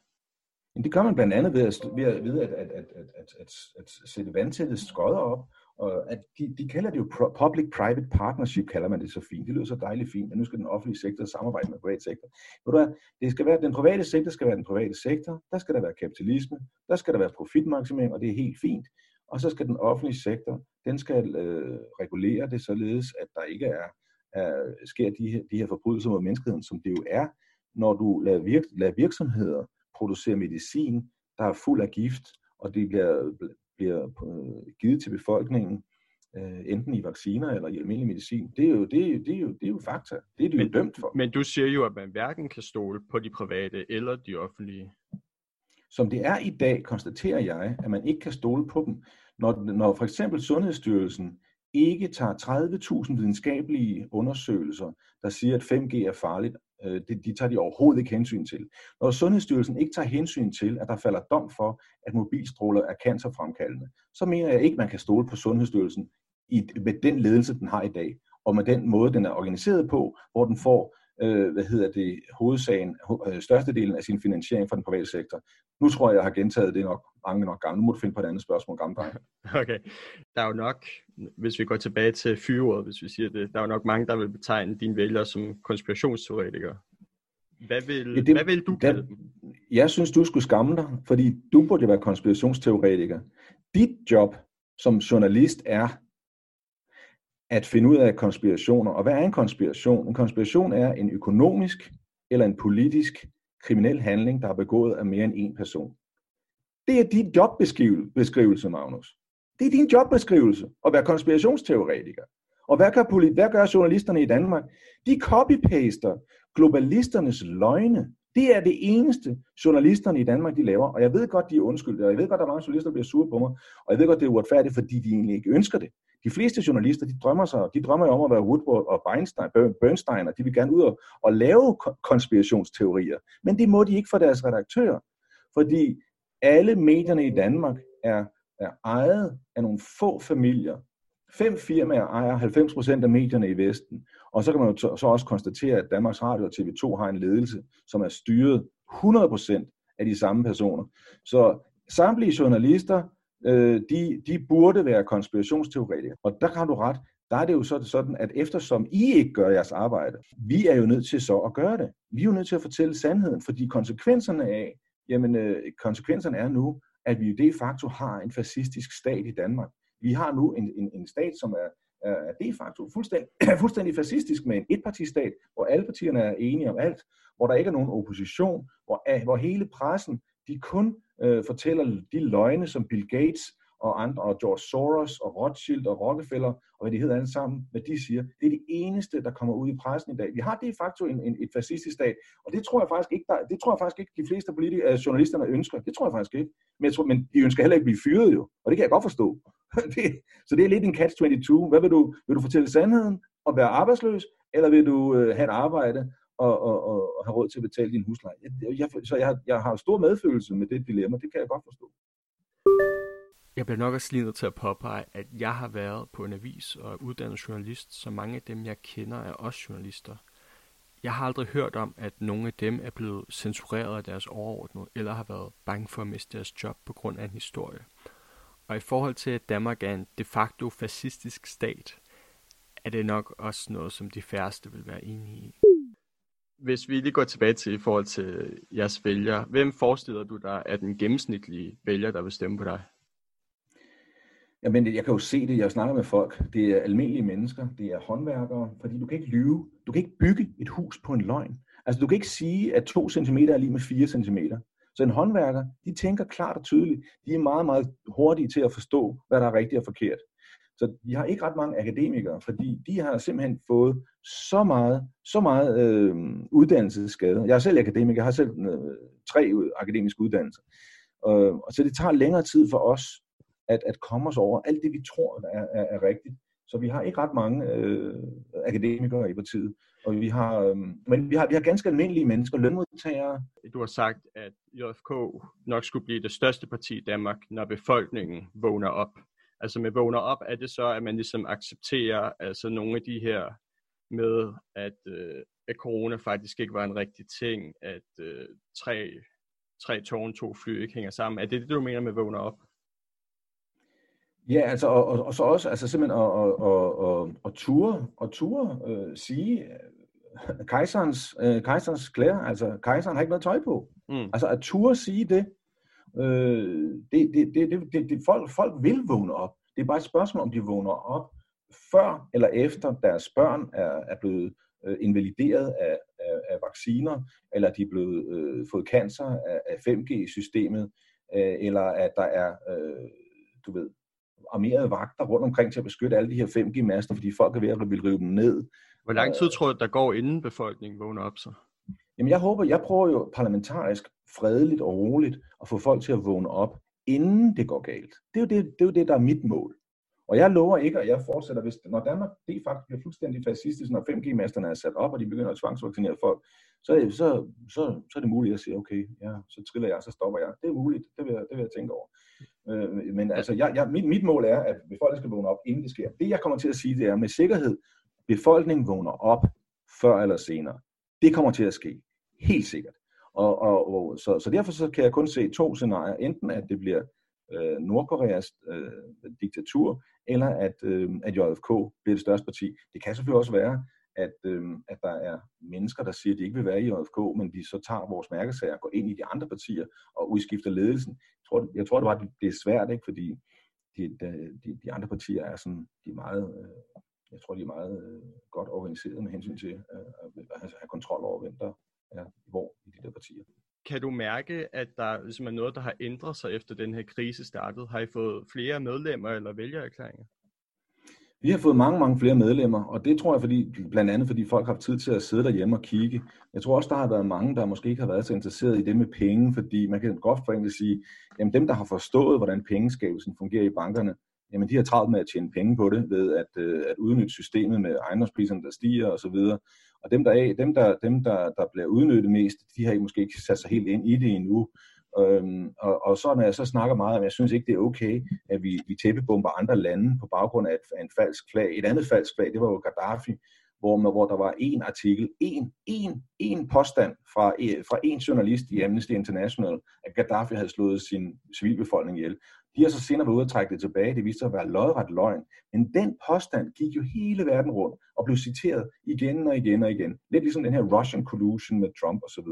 Men det gør man blandt andet ved at, ved at, ved at, at, at, at, at, at, sætte vandtætte skodder op. Og at de, de kalder det jo public-private partnership, kalder man det så fint. Det lyder så dejligt fint, at nu skal den offentlige sektor samarbejde med den private sektor. Ved du hvad? Det skal være, den private sektor skal være den private sektor, der skal der være kapitalisme, der skal der være profitmaksimering, og det er helt fint. Og så skal den offentlige sektor, den skal øh, regulere det således, at der ikke er, er sker de her, de her forbrydelser mod menneskeheden, som det jo er, når du lader, virk, lader virksomheder producere medicin, der er fuld af gift, og det bliver, bliver øh, givet til befolkningen, øh, enten i vacciner eller i almindelig medicin. Det er jo, det er, det er jo, det er jo fakta. Det er det men, jo dømt for. Men du siger jo, at man hverken kan stole på de private eller de offentlige. Som det er i dag, konstaterer jeg, at man ikke kan stole på dem. Når, når for eksempel Sundhedsstyrelsen ikke tager 30.000 videnskabelige undersøgelser, der siger, at 5G er farligt, øh, de, de tager de overhovedet ikke hensyn til. Når Sundhedsstyrelsen ikke tager hensyn til, at der falder dom for, at mobilstråler er cancerfremkaldende, så mener jeg ikke, man kan stole på Sundhedsstyrelsen i, med den ledelse, den har i dag, og med den måde, den er organiseret på, hvor den får øh, hvad hedder det, hovedsagen, øh, størstedelen af sin finansiering fra den private sektor. Nu tror jeg, jeg har gentaget det nok mange nok gange. Nu må du finde på et andet spørgsmål, gamle Okay. Der er jo nok, hvis vi går tilbage til fyret, hvis vi siger det, der er jo nok mange, der vil betegne dine vælgere som konspirationsteoretikere. Hvad vil, ja, det, hvad vil du kalde dem? Jeg synes, du skulle skamme dig, fordi du burde være konspirationsteoretiker. Dit job som journalist er at finde ud af konspirationer. Og hvad er en konspiration? En konspiration er en økonomisk eller en politisk kriminel handling, der er begået af mere end en person. Det er din jobbeskrivelse, Magnus. Det er din jobbeskrivelse at være konspirationsteoretiker. Og hvad gør, hvad gør journalisterne i Danmark? De copy-paster globalisternes løgne. Det er det eneste, journalisterne i Danmark de laver. Og jeg ved godt, de er undskyldte, og jeg ved godt, der er mange journalister, der bliver sure på mig. Og jeg ved godt, det er uretfærdigt, fordi de egentlig ikke ønsker det. De fleste journalister, de drømmer, sig, de drømmer jo om at være Woodward og Bernstein, Bernstein, og de vil gerne ud og, og lave konspirationsteorier. Men det må de ikke for deres redaktører. Fordi alle medierne i Danmark er, er ejet af nogle få familier. Fem firmaer ejer 90% af medierne i Vesten. Og så kan man jo så også konstatere, at Danmarks Radio og TV2 har en ledelse, som er styret 100% af de samme personer. Så samtlige journalister, øh, de, de burde være konspirationsteoretikere. Og der har du ret. Der er det jo sådan, at eftersom I ikke gør jeres arbejde, vi er jo nødt til så at gøre det. Vi er jo nødt til at fortælle sandheden, fordi konsekvenserne af, jamen øh, konsekvenserne er nu, at vi de facto har en fascistisk stat i Danmark. Vi har nu en, en, en stat, som er, Øh, er de facto fuldstændig, fuldstændig fascistisk med en etpartistat, hvor alle partierne er enige om alt, hvor der ikke er nogen opposition, hvor, hvor hele pressen de kun øh, fortæller de løgne, som Bill Gates og andre, og George Soros og Rothschild og Rockefeller, og hvad de hedder alle sammen, hvad de siger. Det er det eneste, der kommer ud i pressen i dag. Vi har de facto en, en, et fascistisk stat, og det tror jeg faktisk ikke, der, det tror jeg faktisk ikke, de fleste politikere, øh, journalisterne ønsker. Det tror jeg faktisk ikke. Men, jeg tror, men de ønsker heller ikke at blive fyret jo, og det kan jeg godt forstå. det, så det er lidt en catch-22. Hvad vil du, vil du fortælle sandheden og være arbejdsløs, eller vil du øh, have et arbejde og, og, og, og have råd til at betale din husleje? Jeg, jeg, så jeg, jeg har stor medfølelse med det dilemma, det kan jeg godt forstå. Jeg bliver nok også lige nødt til at påpege, at jeg har været på en avis og er uddannet journalist, så mange af dem, jeg kender, er også journalister. Jeg har aldrig hørt om, at nogle af dem er blevet censureret af deres overordnede, eller har været bange for at miste deres job på grund af en historie. Og i forhold til, at Danmark er en de facto fascistisk stat, er det nok også noget, som de færreste vil være enige i. Hvis vi lige går tilbage til i forhold til jeres vælger, hvem forestiller du dig er den gennemsnitlige vælger, der vil stemme på dig? Jamen, jeg kan jo se det, jeg snakker med folk. Det er almindelige mennesker, det er håndværkere, fordi du kan ikke lyve. Du kan ikke bygge et hus på en løgn. Altså, du kan ikke sige, at 2 cm er lige med 4 cm. Så en håndværker, de tænker klart og tydeligt. De er meget, meget hurtige til at forstå, hvad der er rigtigt og forkert. Så de har ikke ret mange akademikere, fordi de har simpelthen fået så meget, så meget øh, uddannelsesskade. Jeg er selv akademiker, jeg har selv øh, tre akademiske uddannelser. Øh, og så det tager længere tid for os at, at komme os over alt det, vi tror er, er, er rigtigt. Så vi har ikke ret mange øh, akademikere i partiet, og vi har, øh, men vi har, vi har ganske almindelige mennesker, lønmodtagere. Du har sagt, at JFK nok skulle blive det største parti i Danmark, når befolkningen vågner op. Altså med vågner op, er det så, at man ligesom accepterer altså nogle af de her med, at, øh, at corona faktisk ikke var en rigtig ting, at øh, tre, tre tårn, to fly ikke hænger sammen. Er det det, du mener med vågner op? Ja, altså, og, og, og så også altså simpelthen at, og, og, og, og ture, og ture øh, sige, øh, kejserens, øh, kejserens klæder, altså kejseren har ikke noget tøj på. Mm. Altså at ture sige det, øh, det, det, det, det, det, det folk, folk vil vågne op. Det er bare et spørgsmål, om de vågner op før eller efter deres børn er, er blevet øh, invalideret af, af, af vacciner, eller de er blevet øh, fået cancer af, af 5G-systemet, øh, eller at der er, øh, du ved, armerede vagter rundt omkring til at beskytte alle de her 5G-master, fordi folk er ved at ville rive dem ned. Hvor lang tid tror du, der går, inden befolkningen vågner op så? Jamen jeg håber, jeg prøver jo parlamentarisk, fredeligt og roligt at få folk til at vågne op, inden det går galt. Det er jo det, det, er jo det der er mit mål. Og jeg lover ikke, at jeg fortsætter, hvis, når Danmark det faktisk bliver fuldstændig fascistisk, når 5G-masterne er sat op, og de begynder at tvangsvaccinere folk, så, så, så, så er det muligt at sige, okay, ja, så triller jeg, så stopper jeg. Det er muligt, det vil, jeg, det vil jeg tænke over. Øh, men altså, jeg, jeg, mit, mit mål er, at befolkningen skal vågne op, inden det sker. Det, jeg kommer til at sige, det er med sikkerhed, befolkningen vågner op før eller senere. Det kommer til at ske. Helt sikkert. Og, og, og, så, så derfor så kan jeg kun se to scenarier. Enten at det bliver øh, Nordkoreas øh, diktatur, eller at, øh, at JFK bliver det største parti. Det kan selvfølgelig også være, at, øh, at der er mennesker, der siger, at de ikke vil være i JFK, men de så tager vores mærkesager og går ind i de andre partier og udskifter ledelsen. Jeg tror, jeg tror det var, det er svært, ikke? fordi de, de, de andre partier er sådan, de er meget, øh, jeg tror, de er meget øh, godt organiseret med hensyn til øh, at have kontrol over, hvem der, er, hvor i de der partier. Kan du mærke, at der ligesom er noget, der har ændret sig efter den her krise startede? Har I fået flere medlemmer eller vælgererklæringer? Vi har fået mange, mange flere medlemmer, og det tror jeg fordi, blandt andet fordi folk har haft tid til at sidde derhjemme og kigge. Jeg tror også, der har været mange, der måske ikke har været så interesseret i det med penge, fordi man kan godt forenkelt sige, jamen dem, der har forstået, hvordan pengeskabelsen fungerer i bankerne, jamen de har travlt med at tjene penge på det, ved at, øh, at udnytte systemet med ejendomspriserne, der stiger osv. Og dem, der, er, dem, der, dem der, der bliver udnyttet mest, de har måske ikke sat sig helt ind i det endnu. Øhm, og, og så når jeg så snakker meget om, jeg synes ikke, det er okay, at vi, vi tæppebomber andre lande på baggrund af, et, af en falsk flag. Et andet falsk flag, det var jo Gaddafi, hvor, hvor der var en artikel, en, en, en påstand fra, fra en journalist i Amnesty International, at Gaddafi havde slået sin civilbefolkning ihjel. De har så senere været ude og trække det tilbage. Det viste sig at være lodret løgn. Men den påstand gik jo hele verden rundt og blev citeret igen og igen og igen. Lidt ligesom den her Russian collusion med Trump osv.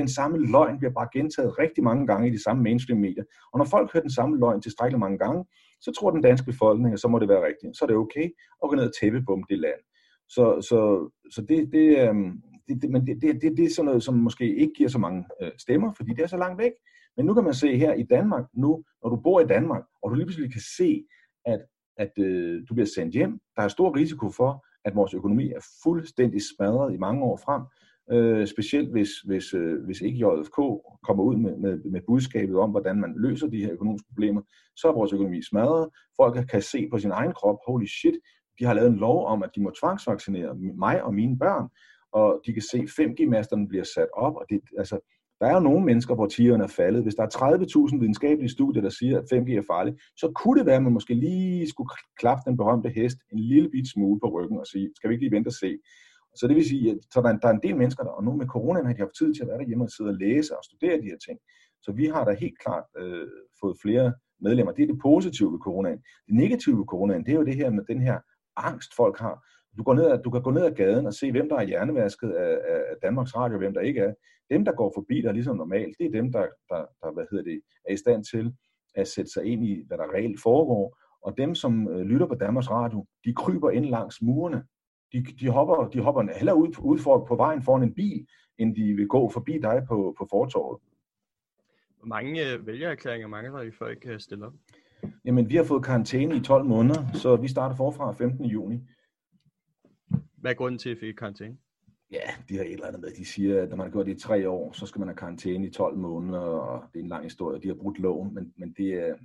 Den samme løgn bliver bare gentaget rigtig mange gange i de samme mainstream medier. Og når folk hører den samme løgn tilstrækkeligt mange gange, så tror den danske befolkning, at så må det være rigtigt. Så er det okay at gå ned og tæppebombe det land. Så, så, så det, det, øhm, det, det, men det, det, det, det er sådan noget, som måske ikke giver så mange øh, stemmer, fordi det er så langt væk. Men nu kan man se her i Danmark, nu når du bor i Danmark, og du lige pludselig kan se, at, at øh, du bliver sendt hjem, der er stor risiko for, at vores økonomi er fuldstændig smadret i mange år frem. Øh, specielt hvis, hvis, øh, hvis ikke JFK kommer ud med, med, med budskabet om, hvordan man løser de her økonomiske problemer, så er vores økonomi smadret. Folk kan se på sin egen krop, holy shit, de har lavet en lov om, at de må tvangsvaccinere mig og mine børn, og de kan se, at 5G-masterne bliver sat op, og det, altså, der er jo nogle mennesker, hvor tieren er faldet. Hvis der er 30.000 videnskabelige studier, der siger, at 5G er farligt, så kunne det være, at man måske lige skulle klappe den berømte hest en lille bit smule på ryggen og sige, skal vi ikke lige vente og se? Så det vil sige, at så der, er, der er en del mennesker, der, og nu med coronaen har de haft tid til at være derhjemme og sidde og læse og studere de her ting. Så vi har da helt klart øh, fået flere medlemmer. Det er det positive ved coronaen. Det negative ved coronaen, det er jo det her med den her angst, folk har. Du, går ned, du kan gå ned ad gaden og se, hvem der er hjernevasket af, af Danmarks Radio, og hvem der ikke er. Dem, der går forbi der ligesom normalt, det er dem, der, der, der hvad hedder det, er i stand til at sætte sig ind i, hvad der reelt foregår. Og dem, som øh, lytter på Danmarks Radio, de kryber ind langs murene. De, de hopper, de hopper heller ud, ud for, på vejen foran en bil, end de vil gå forbi dig på, på fortorvet. Hvor mange øh, vælgererklæringer mangler I folk kan stille op? Jamen, vi har fået karantæne i 12 måneder, så vi starter forfra 15. juni. Hvad er grunden til, at I fik karantæne? Ja, de har et eller andet med. De siger, at når man har gjort det i tre år, så skal man have karantæne i 12 måneder, og det er en lang historie. De har brudt loven, men, men det er,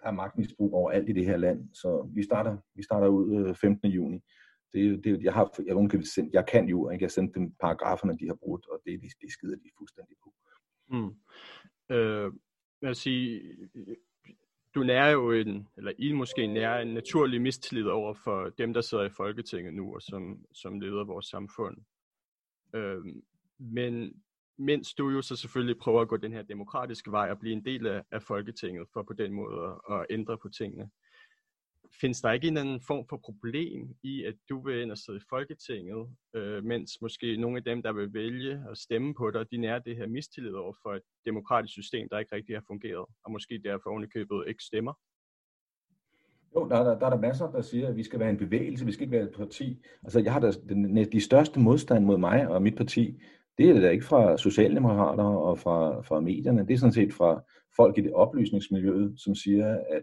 der er magtmisbrug overalt i det her land. Så vi starter, vi starter ud øh, 15. Juni. Det, det, jeg, har, jeg, kan sende, jeg kan jo, ikke? jeg sendte dem paragraferne, de har brudt, og det, det, det skider de fuldstændig på. Mm. Øh, jeg vil sige, du nærer jo en, eller I måske nærer en naturlig mistillid over for dem, der sidder i Folketinget nu, og som, som leder vores samfund. Øh, men mens du jo så selvfølgelig prøver at gå den her demokratiske vej og blive en del af, af Folketinget, for på den måde at, at ændre på tingene, findes der ikke en anden form for problem i, at du vil ind og sidde i Folketinget, øh, mens måske nogle af dem, der vil vælge at stemme på dig, de nærer det her mistillid over for et demokratisk system, der ikke rigtig har fungeret, og måske derfor ovenikøbet ikke stemmer? Jo, der, der, der er der masser, der siger, at vi skal være en bevægelse, vi skal ikke være et parti. Altså, jeg har da den, de største modstand mod mig og mit parti, det er det da ikke fra socialdemokrater og fra, fra medierne, det er sådan set fra folk i det oplysningsmiljøet, som siger, at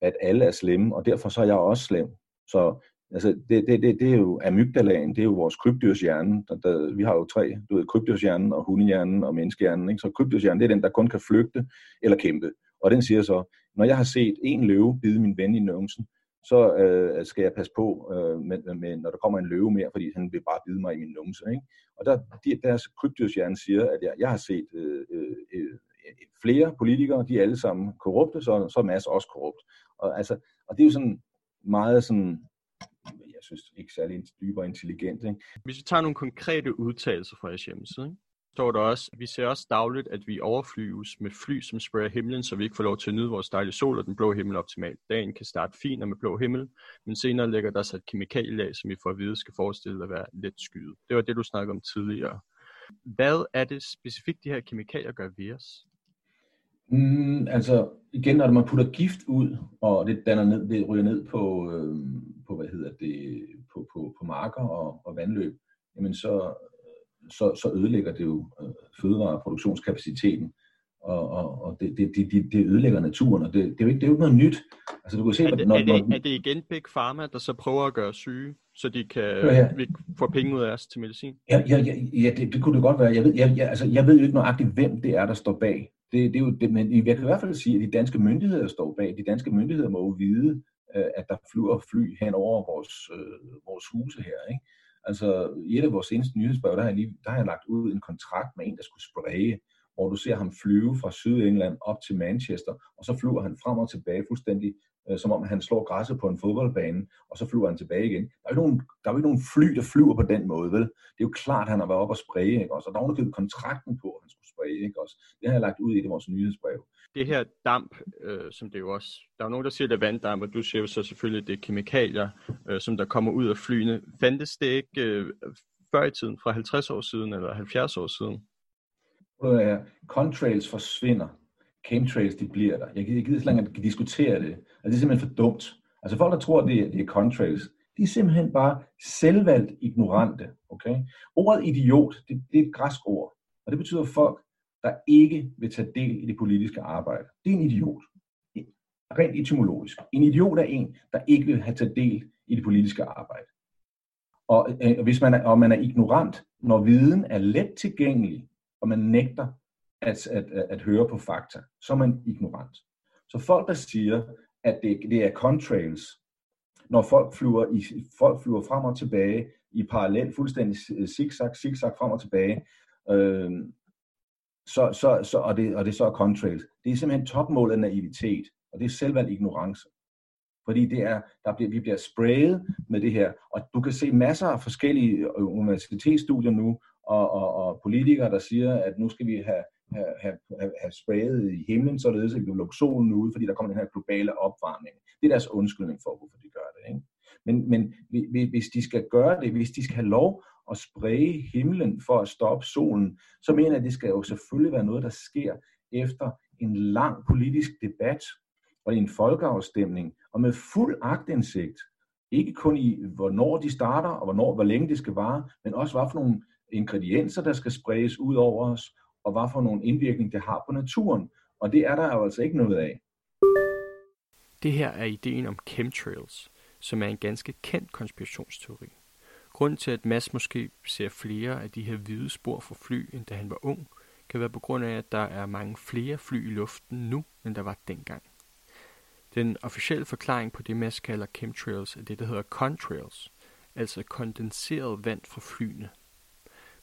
at alle er slemme, og derfor så er jeg også slem. Så altså, det, det, det, det er jo amygdalaen, det er jo vores krybdyrshjerne. Der, der, vi har jo tre, du ved, krybdyrshjernen og hundehjernen og menneskehjernen. Ikke? Så krybdyrshjernen, det er den, der kun kan flygte eller kæmpe. Og den siger så, når jeg har set en løve bide min ven i nøvnsen, så øh, skal jeg passe på, øh, med, med, når der kommer en løve mere, fordi han vil bare bide mig i min numse. Ikke? Og der, de, deres krybdyrshjerne siger, at jeg, jeg har set øh, øh, øh, flere politikere, de er alle sammen korrupte, så, så er Mads også korrupt. Og, altså, og det er jo sådan meget sådan, jeg synes ikke særlig dybere intelligent. Ikke? Hvis vi tager nogle konkrete udtalelser fra jeres hjemmeside, ikke? Står der også, vi ser også dagligt, at vi overflyves med fly, som sprayer himlen, så vi ikke får lov til at nyde vores dejlige sol og den blå himmel optimalt. Dagen kan starte fint og med blå himmel, men senere lægger der sig et kemikalielag, som vi får at vide skal forestille at være let skyet. Det var det, du snakkede om tidligere. Hvad er det specifikt, de her kemikalier gør ved os? Mm, altså igen, når man putter gift ud, og det danner ned, det ryger ned på, øh, på hvad hedder det, på, på, på marker og, og vandløb, jamen så, så, så ødelægger det jo øh, fødevareproduktionskapaciteten, og, og, og det, det, det, det ødelægger naturen, og det, det, er jo ikke, det er jo ikke noget nyt. Altså, du kan se, er, det, når, er, det, er det igen Big Pharma, der så prøver at gøre syge, så de kan ja, ja. få penge ud af os til medicin? Ja, ja, ja, ja det, det kunne det godt være. Jeg ved, jeg, jeg, altså, jeg ved jo ikke nøjagtigt, hvem det er, der står bag. Det, det er jo det, men jeg kan i hvert fald sige, at de danske myndigheder står bag. De danske myndigheder må jo vide, øh, at der flyver fly hen over vores, øh, vores huse her. Ikke? Altså, i et af vores seneste nyhedsbrev, der har, jeg lige, der har jeg lagt ud en kontrakt med en, der skulle spraye hvor du ser ham flyve fra Sydengland op til Manchester, og så flyver han frem og tilbage fuldstændig, øh, som om han slår græsset på en fodboldbane, og så flyver han tilbage igen. Der er jo ikke nogen, der er jo ikke nogen fly, der flyver på den måde, vel? Det er jo klart, at han har været oppe og spraye, ikke Og så der var kontrakten på, at han spraye, ikke også? Det har jeg lagt ud i det vores nyhedsbrev. Det her damp, øh, som det jo også, der er nogen, der siger, det er vanddamp, og du siger jo så selvfølgelig, det er kemikalier, øh, som der kommer ud af flyene. Fandtes det ikke øh, før i tiden, fra 50 år siden eller 70 år siden? contrails forsvinder, chemtrails de bliver der. Jeg gider ikke længere diskutere det. Altså, det er simpelthen for dumt. Altså folk, der tror, det er, det er contrails, de er simpelthen bare selvvalgt ignorante. Okay? Ordet idiot, det, det er et græsk ord, og det betyder folk, der ikke vil tage del i det politiske arbejde. Det er en idiot. Rent etymologisk. En idiot er en, der ikke vil have taget del i det politiske arbejde. Og øh, hvis man er, og man er ignorant, når viden er let tilgængelig, og man nægter at, at, at, at høre på fakta, så er man ignorant. Så folk, der siger, at det, det er contrails, når folk flyver, i, folk flyver frem og tilbage i parallel, fuldstændig zigzag, zigzag frem og tilbage, øh, så, så, så, og, det, og det så er contrails. Det er simpelthen topmålet af naivitet, og det er selvvalgt ignorance. Fordi det er, der bliver, vi bliver sprayet med det her, og du kan se masser af forskellige øh, universitetsstudier nu, og, og, og politikere, der siger, at nu skal vi have, have, have, have sprayet i himlen, således at vi kan lukke solen ud, fordi der kommer den her globale opvarmning. Det er deres undskyldning for, hvorfor de gør det. Ikke? Men, men hvis de skal gøre det, hvis de skal have lov at spræge himlen for at stoppe solen, så mener jeg, at det skal jo selvfølgelig være noget, der sker efter en lang politisk debat og en folkeafstemning, og med fuld agtindsigt. Ikke kun i, hvornår de starter, og hvornår, hvor længe det skal vare, men også hvad for nogle ingredienser, der skal spredes ud over os, og hvad for nogle indvirkning det har på naturen. Og det er der jo altså ikke noget af. Det her er ideen om chemtrails, som er en ganske kendt konspirationsteori. Grunden til, at Mads måske ser flere af de her hvide spor fra fly, end da han var ung, kan være på grund af, at der er mange flere fly i luften nu, end der var dengang. Den officielle forklaring på det, Mads kalder chemtrails, er det, der hedder contrails, altså kondenseret vand fra flyene.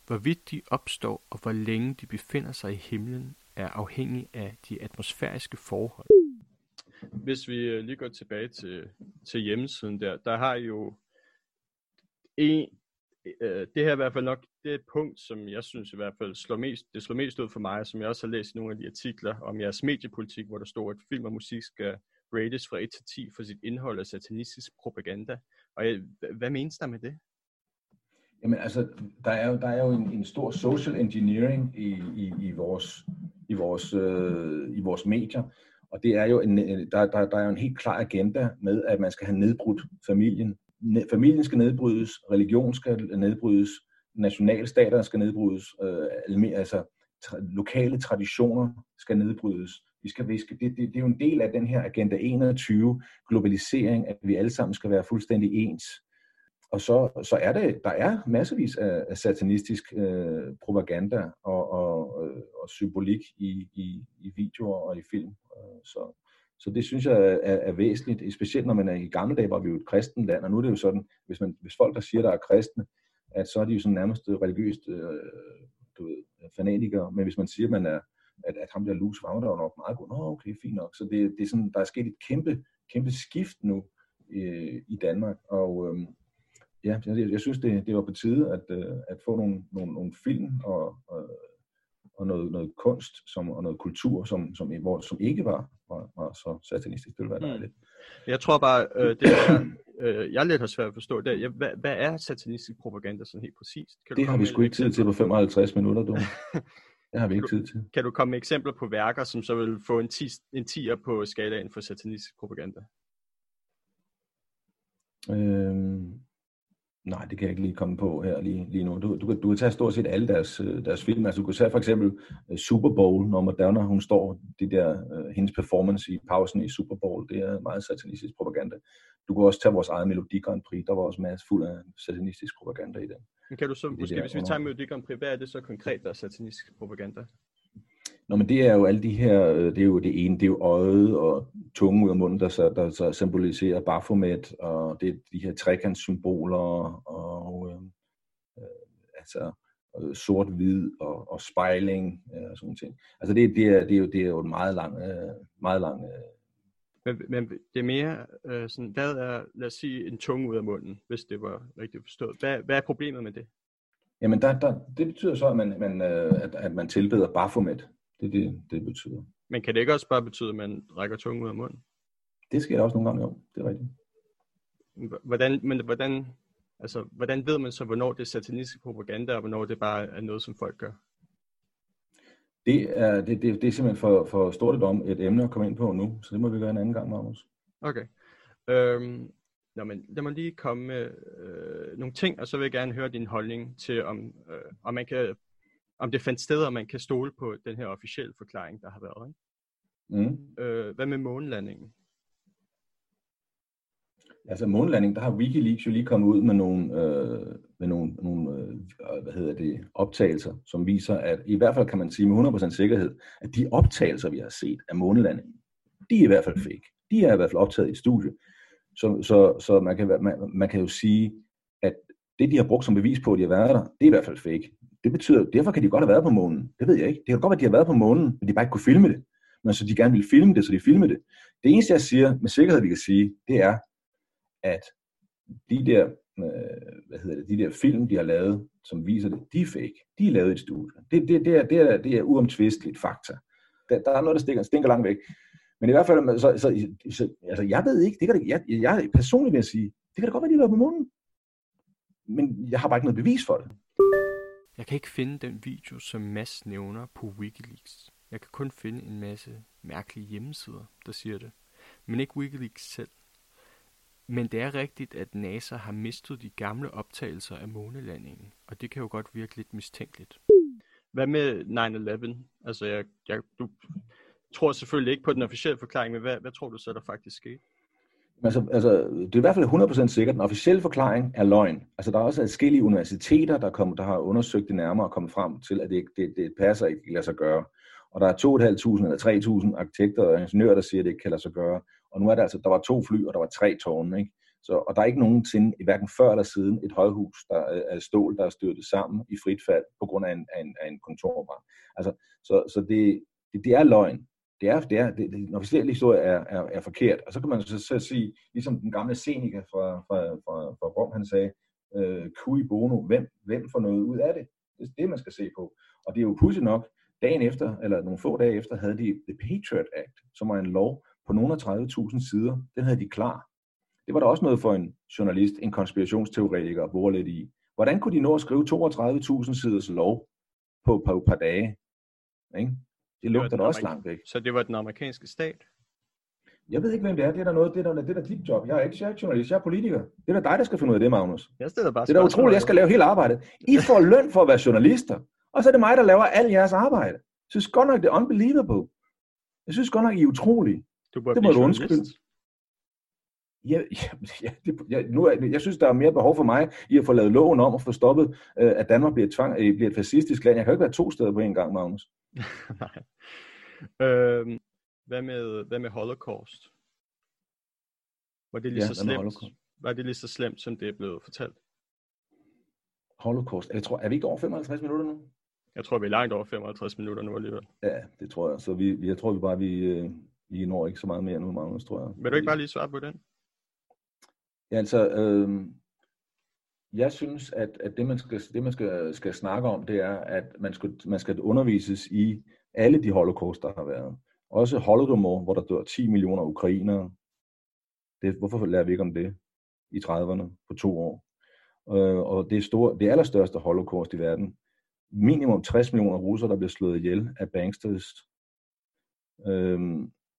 Hvorvidt de opstår og hvor længe de befinder sig i himlen, er afhængig af de atmosfæriske forhold. Hvis vi øh, lige går tilbage til, til hjemmesiden der, der har jo en, øh, det her er i hvert fald nok det punkt, som jeg synes i hvert fald slår mest, det slår mest ud for mig, som jeg også har læst i nogle af de artikler om jeres mediepolitik, hvor der står, at film og musik skal rates fra 1 til 10 for sit indhold af satanistisk propaganda. Og øh, hvad menes der med det? Jamen altså, der er jo, der er jo en, en stor social engineering i, i, i vores, i, vores, øh, i vores medier, og det er jo en, øh, der, der, der er jo en helt klar agenda med, at man skal have nedbrudt familien. Familien skal nedbrydes, religion skal nedbrydes, nationalstater skal nedbrydes, øh, altså tra, lokale traditioner skal nedbrydes. Vi skal, vi skal, det, det, det er jo en del af den her Agenda 21 globalisering, at vi alle sammen skal være fuldstændig ens og så, så er det, der er massevis af, af satanistisk øh, propaganda og, og, øh, og symbolik i, i, i videoer og i film. Øh, så, så det synes jeg er, er væsentligt, specielt når man er i gamle dage, var vi jo et kristen land, og nu er det jo sådan, hvis, man, hvis folk, der siger, der er kristne, at så er de jo sådan nærmest øh, religiøst øh, du ved, fanatikere, men hvis man siger, man er, at, at ham der Luz var der nok meget god. Nå, okay, fint nok. Så det, det er sådan, der er sket et kæmpe, kæmpe skift nu øh, i Danmark, og, øh, ja, jeg, jeg synes, det, det var på tide at, øh, at få nogle, nogle, nogle film og, og, og noget, noget kunst som, og noget kultur, som, som, hvor, som ikke var, var, var så satanistisk. Det ville være mm. dejligt. Mm. Jeg tror bare, øh, det er, øh, jeg lidt har svært at forstå det. Ja, hvad, hvad er satanistisk propaganda sådan helt præcist? Kan det har vi sgu ikke tid til på 55 minutter, du. Det har vi ikke tid til. Kan du komme med eksempler på værker, som så vil få en, tis, en tier på skalaen for satanistisk propaganda? Øhm, Nej, det kan jeg ikke lige komme på her lige, lige nu. Du, du, du kan tage stort set alle deres, øh, deres film. Altså, du kan tage for eksempel uh, Super Bowl, når Madonna hun står, de der, uh, hendes performance i pausen i Super Bowl, det er meget satanistisk propaganda. Du kan også tage vores eget Melodi Grand Prix, der var også masse fuld af satanistisk propaganda i den. Men kan du så, måske, hvis vi tager Melodi Grand Prix, hvad er det så konkret, der er satanistisk propaganda? Nå, men det er jo alle de her, det er jo det ene, det er jo øjet og tunge ud af munden, der, så, der så symboliserer Baphomet, og det er de her trekantssymboler, og øh, altså sort-hvid og, og spejling og sådan ting. Altså det, det, er, det, er jo, det er jo en meget lang, øh, meget lang øh, men, men det er mere øh, sådan, hvad er, lad os sige, en tunge ud af munden, hvis det var rigtigt forstået. Hvad, hvad er problemet med det? Jamen, der, der, det betyder så, at man, man, øh, at, at man tilbeder Baphomet. Det er det, det betyder. Men kan det ikke også bare betyde, at man rækker tungen ud af munden? Det sker også nogle gange, jo. Det er rigtigt. Hvordan, men hvordan, altså, hvordan ved man så, hvornår det er satanisk propaganda, og hvornår det bare er noget, som folk gør? Det er, det, det, det er simpelthen for, for stort et, om, et emne at komme ind på nu, så det må vi gøre en anden gang, Magnus. Okay. Øhm, nå, men lad mig lige komme med øh, nogle ting, og så vil jeg gerne høre din holdning til, om, øh, om man kan om det fandt sted, og man kan stole på den her officielle forklaring, der har været. Ikke? Mm. Øh, hvad med månelandingen? Altså månelandingen, der har Wikileaks jo lige kommet ud med nogle, øh, med nogle, nogle øh, hvad hedder det, optagelser, som viser, at i hvert fald kan man sige med 100% sikkerhed, at de optagelser, vi har set af månelandingen, de er i hvert fald fake. De er i hvert fald optaget i et studie. Så, så, så man, kan, man, man kan jo sige, at det, de har brugt som bevis på, at de har været der, det er i hvert fald fake. Det betyder, derfor kan de godt have været på månen. Det ved jeg ikke. Det kan godt være, at de har været på månen, men de bare ikke kunne filme det. Men så de gerne ville filme det, så de filmede det. Det eneste, jeg siger med sikkerhed, vi kan sige, det er, at de der, øh, hvad hedder det, de der film, de har lavet, som viser det, de er fake. De er lavet i et studie. Det, det, det, er, det, er, det er uomtvisteligt fakta. Der, der er noget, der stinker, stinker langt væk. Men i hvert fald, så, så, så, altså, jeg ved ikke, det kan det, jeg, jeg personligt vil sige, det kan da godt være, de har været på månen. Men jeg har bare ikke noget bevis for det. Jeg kan ikke finde den video, som Mads nævner på Wikileaks. Jeg kan kun finde en masse mærkelige hjemmesider, der siger det. Men ikke Wikileaks selv. Men det er rigtigt, at NASA har mistet de gamle optagelser af månelandingen, og det kan jo godt virke lidt mistænkeligt. Hvad med 9-11? Altså, jeg, jeg, du tror selvfølgelig ikke på den officielle forklaring, men hvad, hvad tror du så, der faktisk skete? Altså, altså, det er i hvert fald 100% sikkert, at den officielle forklaring er løgn. Altså, der er også forskellige universiteter, der, kom, der har undersøgt det nærmere og kommet frem til, at det, det, det passer ikke, det lade sig gøre. Og der er 2.500 eller 3.000 arkitekter og ingeniører, der siger, at det ikke kan lade sig gøre. Og nu er der altså, der var to fly, og der var tre tårne, ikke? Så, og der er ikke nogensinde, i hverken før eller siden, et højhus, der øh, er stål, der er styrtet sammen i frit fald på grund af en, af en, af en kontorbrand. Altså, så, så det, det, det er løgn det er, det er, det, den officielle historie er, er, er forkert. Og så kan man så, så sige, ligesom den gamle Seneca fra, fra, fra, fra Rom, han sagde, øh, cui bono, hvem, hvem får noget ud af det? Det er det, man skal se på. Og det er jo pudsigt nok, dagen efter, eller nogle få dage efter, havde de The Patriot Act, som var en lov på nogle af 30.000 sider. Den havde de klar. Det var der også noget for en journalist, en konspirationsteoretiker at bore lidt i. Hvordan kunne de nå at skrive 32.000 siders lov på et par, par dage? Ikke? Det lugter da også langt væk. Så det var den amerikanske stat? Jeg ved ikke, hvem det er. Det er der noget, det er der, det er der dit job. Jeg er ikke jeg er journalist, jeg er politiker. Det er der dig, der skal finde ud af det, Magnus. Jeg stiller bare det er da utroligt, jeg skal lave hele arbejdet. I får løn for at være journalister, og så er det mig, der laver al jeres arbejde. Jeg synes godt nok, det er unbelievable. Jeg synes godt nok, I er utrolige. Du det må du undskylde. Ja, ja, ja, det, ja, nu er, jeg synes, der er mere behov for mig i at få lavet loven om og få stoppet, øh, at Danmark bliver, tvang, øh, bliver et fascistisk land. Jeg kan jo ikke være to steder på en gang, Magnus. Nej. Øhm, hvad, med, hvad med Holocaust? Var det lige ja, så slemt? Var det lige så slemt, som det er blevet fortalt? Holocaust. Jeg tror, er vi ikke over 55 minutter nu? Jeg tror, vi er langt over 55 minutter nu alligevel. Ja, det tror jeg. Så vi, jeg tror vi bare, vi, øh, vi når ikke så meget mere nu, Magnus, tror jeg. Vil du ikke bare lige svare på den? Ja, altså, øh, jeg synes, at, at det, man, skal, det, man skal, skal snakke om, det er, at man skal, man skal undervises i alle de holocaust, der har været. Også Holodomor, hvor der dør 10 millioner ukrainere. Det, hvorfor lærer vi ikke om det i 30'erne på to år? Øh, og det er store, det allerstørste holocaust i verden. Minimum 60 millioner russere, der bliver slået ihjel af banksters. Øh,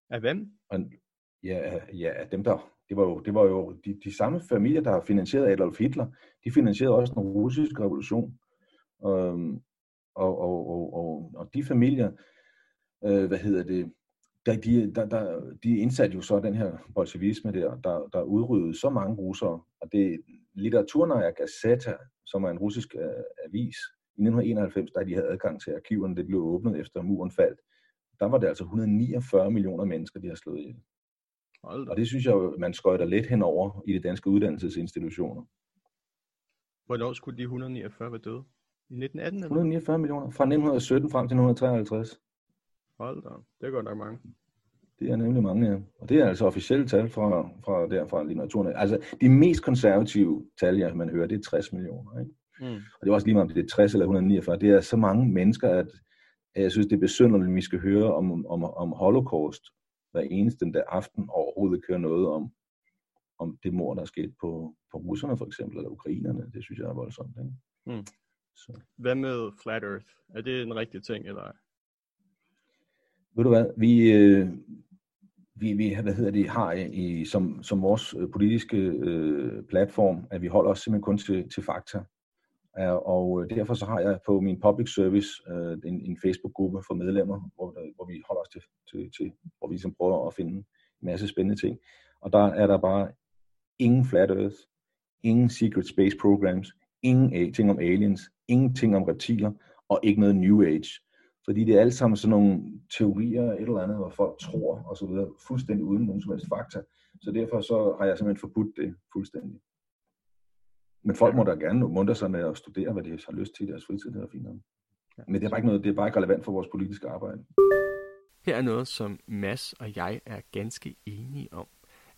af hvem? Og, ja, ja, dem der det var jo, det var jo de, de samme familier, der har finansieret Adolf Hitler, de finansierede også den russiske revolution. Øhm, og, og, og, og, og de familier, øh, hvad hedder det, der, de, der, der, de indsatte jo så den her bolsjevisme der, der, der udryddede så mange russere. Og det Litteraturnaja Gazeta, som er en russisk øh, avis, i 1991, da de havde adgang til arkiverne, det blev åbnet efter muren faldt, der var det altså 149 millioner mennesker, de har slået ihjel. Og det synes jeg, man skøjter lidt henover i de danske uddannelsesinstitutioner. Hvornår skulle de 149 være døde? I 1918? Eller? 149 millioner. Fra 1917 frem til 1953. Hold da. Det er godt nok mange. Det er nemlig mange, ja. Og det er altså officielle tal fra, fra derfra litteraturen. Altså, de mest konservative tal, jeg man hører, det er 60 millioner. Ikke? Mm. Og det er også lige meget, om det er 60 eller 149. Det er så mange mennesker, at, at jeg synes, det er besynderligt, at vi skal høre om, om, om holocaust hver eneste den der aften, overhovedet køre noget om, om det mor, der er sket på, på russerne for eksempel, eller ukrainerne. Det synes jeg er voldsomt. Ikke? Mm. Så. Hvad med Flat Earth? Er det en rigtig ting, eller? Ved du hvad, vi, øh, vi, vi hvad hedder det, har i, som, som vores øh, politiske øh, platform, at vi holder os simpelthen kun til, til fakta. Øh, og øh, derfor så har jeg på min public service øh, en, en Facebook-gruppe for medlemmer, hvor, hvor vi holder os til, til, til hvor vi ligesom prøver at finde en masse spændende ting. Og der er der bare ingen flat earth, ingen secret space programs, ingen ting om aliens, ingenting om reptiler, og ikke noget new age. Fordi det er alt sammen sådan nogle teorier, et eller andet, hvor folk tror, og så videre, fuldstændig uden nogen som helst fakta. Så derfor så har jeg simpelthen forbudt det fuldstændig. Men folk må da gerne muntre sig med at studere, hvad de har lyst til i deres fritid, det er fint. Men det er bare ikke noget, det er bare ikke relevant for vores politiske arbejde. Her er noget, som Mass og jeg er ganske enige om,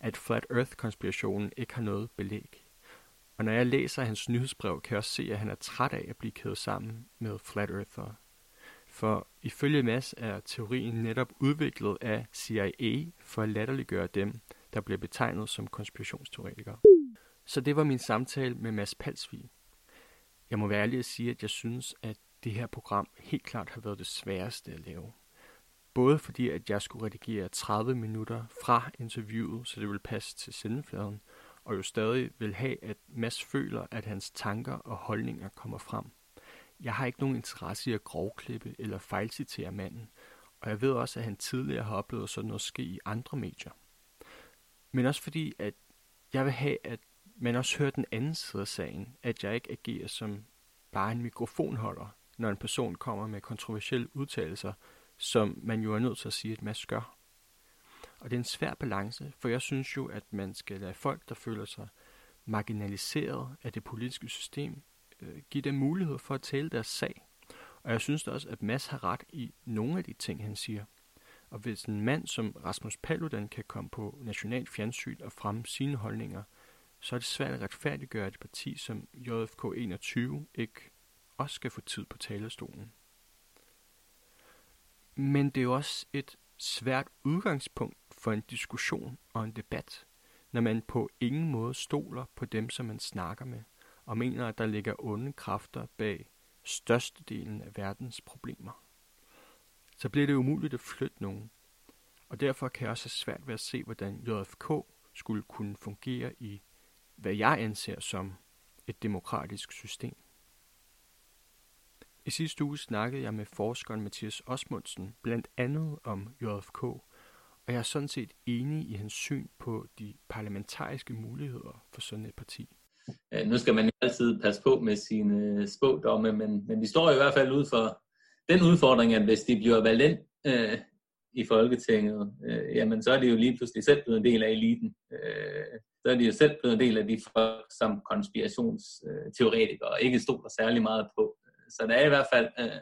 at Flat Earth-konspirationen ikke har noget belæg. Og når jeg læser hans nyhedsbrev, kan jeg også se, at han er træt af at blive kædet sammen med Flat Earther. For ifølge Mass er teorien netop udviklet af CIA for at latterliggøre dem, der bliver betegnet som konspirationsteoretikere. Så det var min samtale med Mads Palsvig. Jeg må være ærlig at sige, at jeg synes, at det her program helt klart har været det sværeste at lave. Både fordi, at jeg skulle redigere 30 minutter fra interviewet, så det ville passe til sendefladen, og jo stadig vil have, at Mads føler, at hans tanker og holdninger kommer frem. Jeg har ikke nogen interesse i at grovklippe eller fejlcitere manden, og jeg ved også, at han tidligere har oplevet sådan noget ske i andre medier. Men også fordi, at jeg vil have, at men også høre den anden side af sagen, at jeg ikke agerer som bare en mikrofonholder, når en person kommer med kontroversielle udtalelser, som man jo er nødt til at sige, at man gør. Og det er en svær balance, for jeg synes jo, at man skal lade folk, der føler sig marginaliseret af det politiske system, øh, give dem mulighed for at tale deres sag. Og jeg synes da også, at Mads har ret i nogle af de ting, han siger. Og hvis en mand som Rasmus Paludan kan komme på national fjernsyn og fremme sine holdninger – så er det svært at retfærdiggøre, et parti som JFK 21 ikke også skal få tid på talerstolen. Men det er jo også et svært udgangspunkt for en diskussion og en debat, når man på ingen måde stoler på dem, som man snakker med, og mener, at der ligger onde kræfter bag størstedelen af verdens problemer. Så bliver det umuligt at flytte nogen, og derfor kan jeg også have svært ved at se, hvordan JFK skulle kunne fungere i hvad jeg anser som et demokratisk system. I sidste uge snakkede jeg med forskeren Mathias Osmundsen blandt andet om JFK, og jeg er sådan set enig i hans syn på de parlamentariske muligheder for sådan et parti. Nu skal man altid passe på med sine spådomme, men, men vi står i hvert fald ud for den udfordring, at hvis de bliver valgt ind øh, i Folketinget, øh, jamen så er de jo lige pludselig selv blevet en del af eliten. Øh, så er de jo selv blevet en del af de folk, som konspirationsteoretikere ikke stoler særlig meget på. Så der er i hvert fald, øh,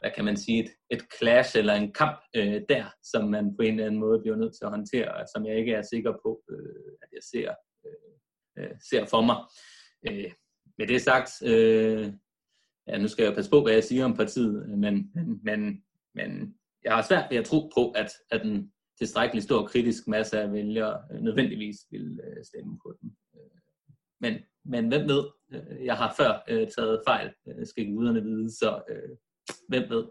hvad kan man sige, et, et clash eller en kamp øh, der, som man på en eller anden måde bliver nødt til at håndtere, og som jeg ikke er sikker på, øh, at jeg ser, øh, øh ser for mig. Øh, med det sagt, øh, ja, nu skal jeg passe på, hvad jeg siger om partiet, men, men, men jeg har svært ved at tro på, at, at den tilstrækkelig stor kritisk masse af vælgere øh, nødvendigvis vil øh, stemme på dem. Øh, men, men hvem ved? Øh, jeg har før øh, taget fejl, skal guderne vide, så hvem ved?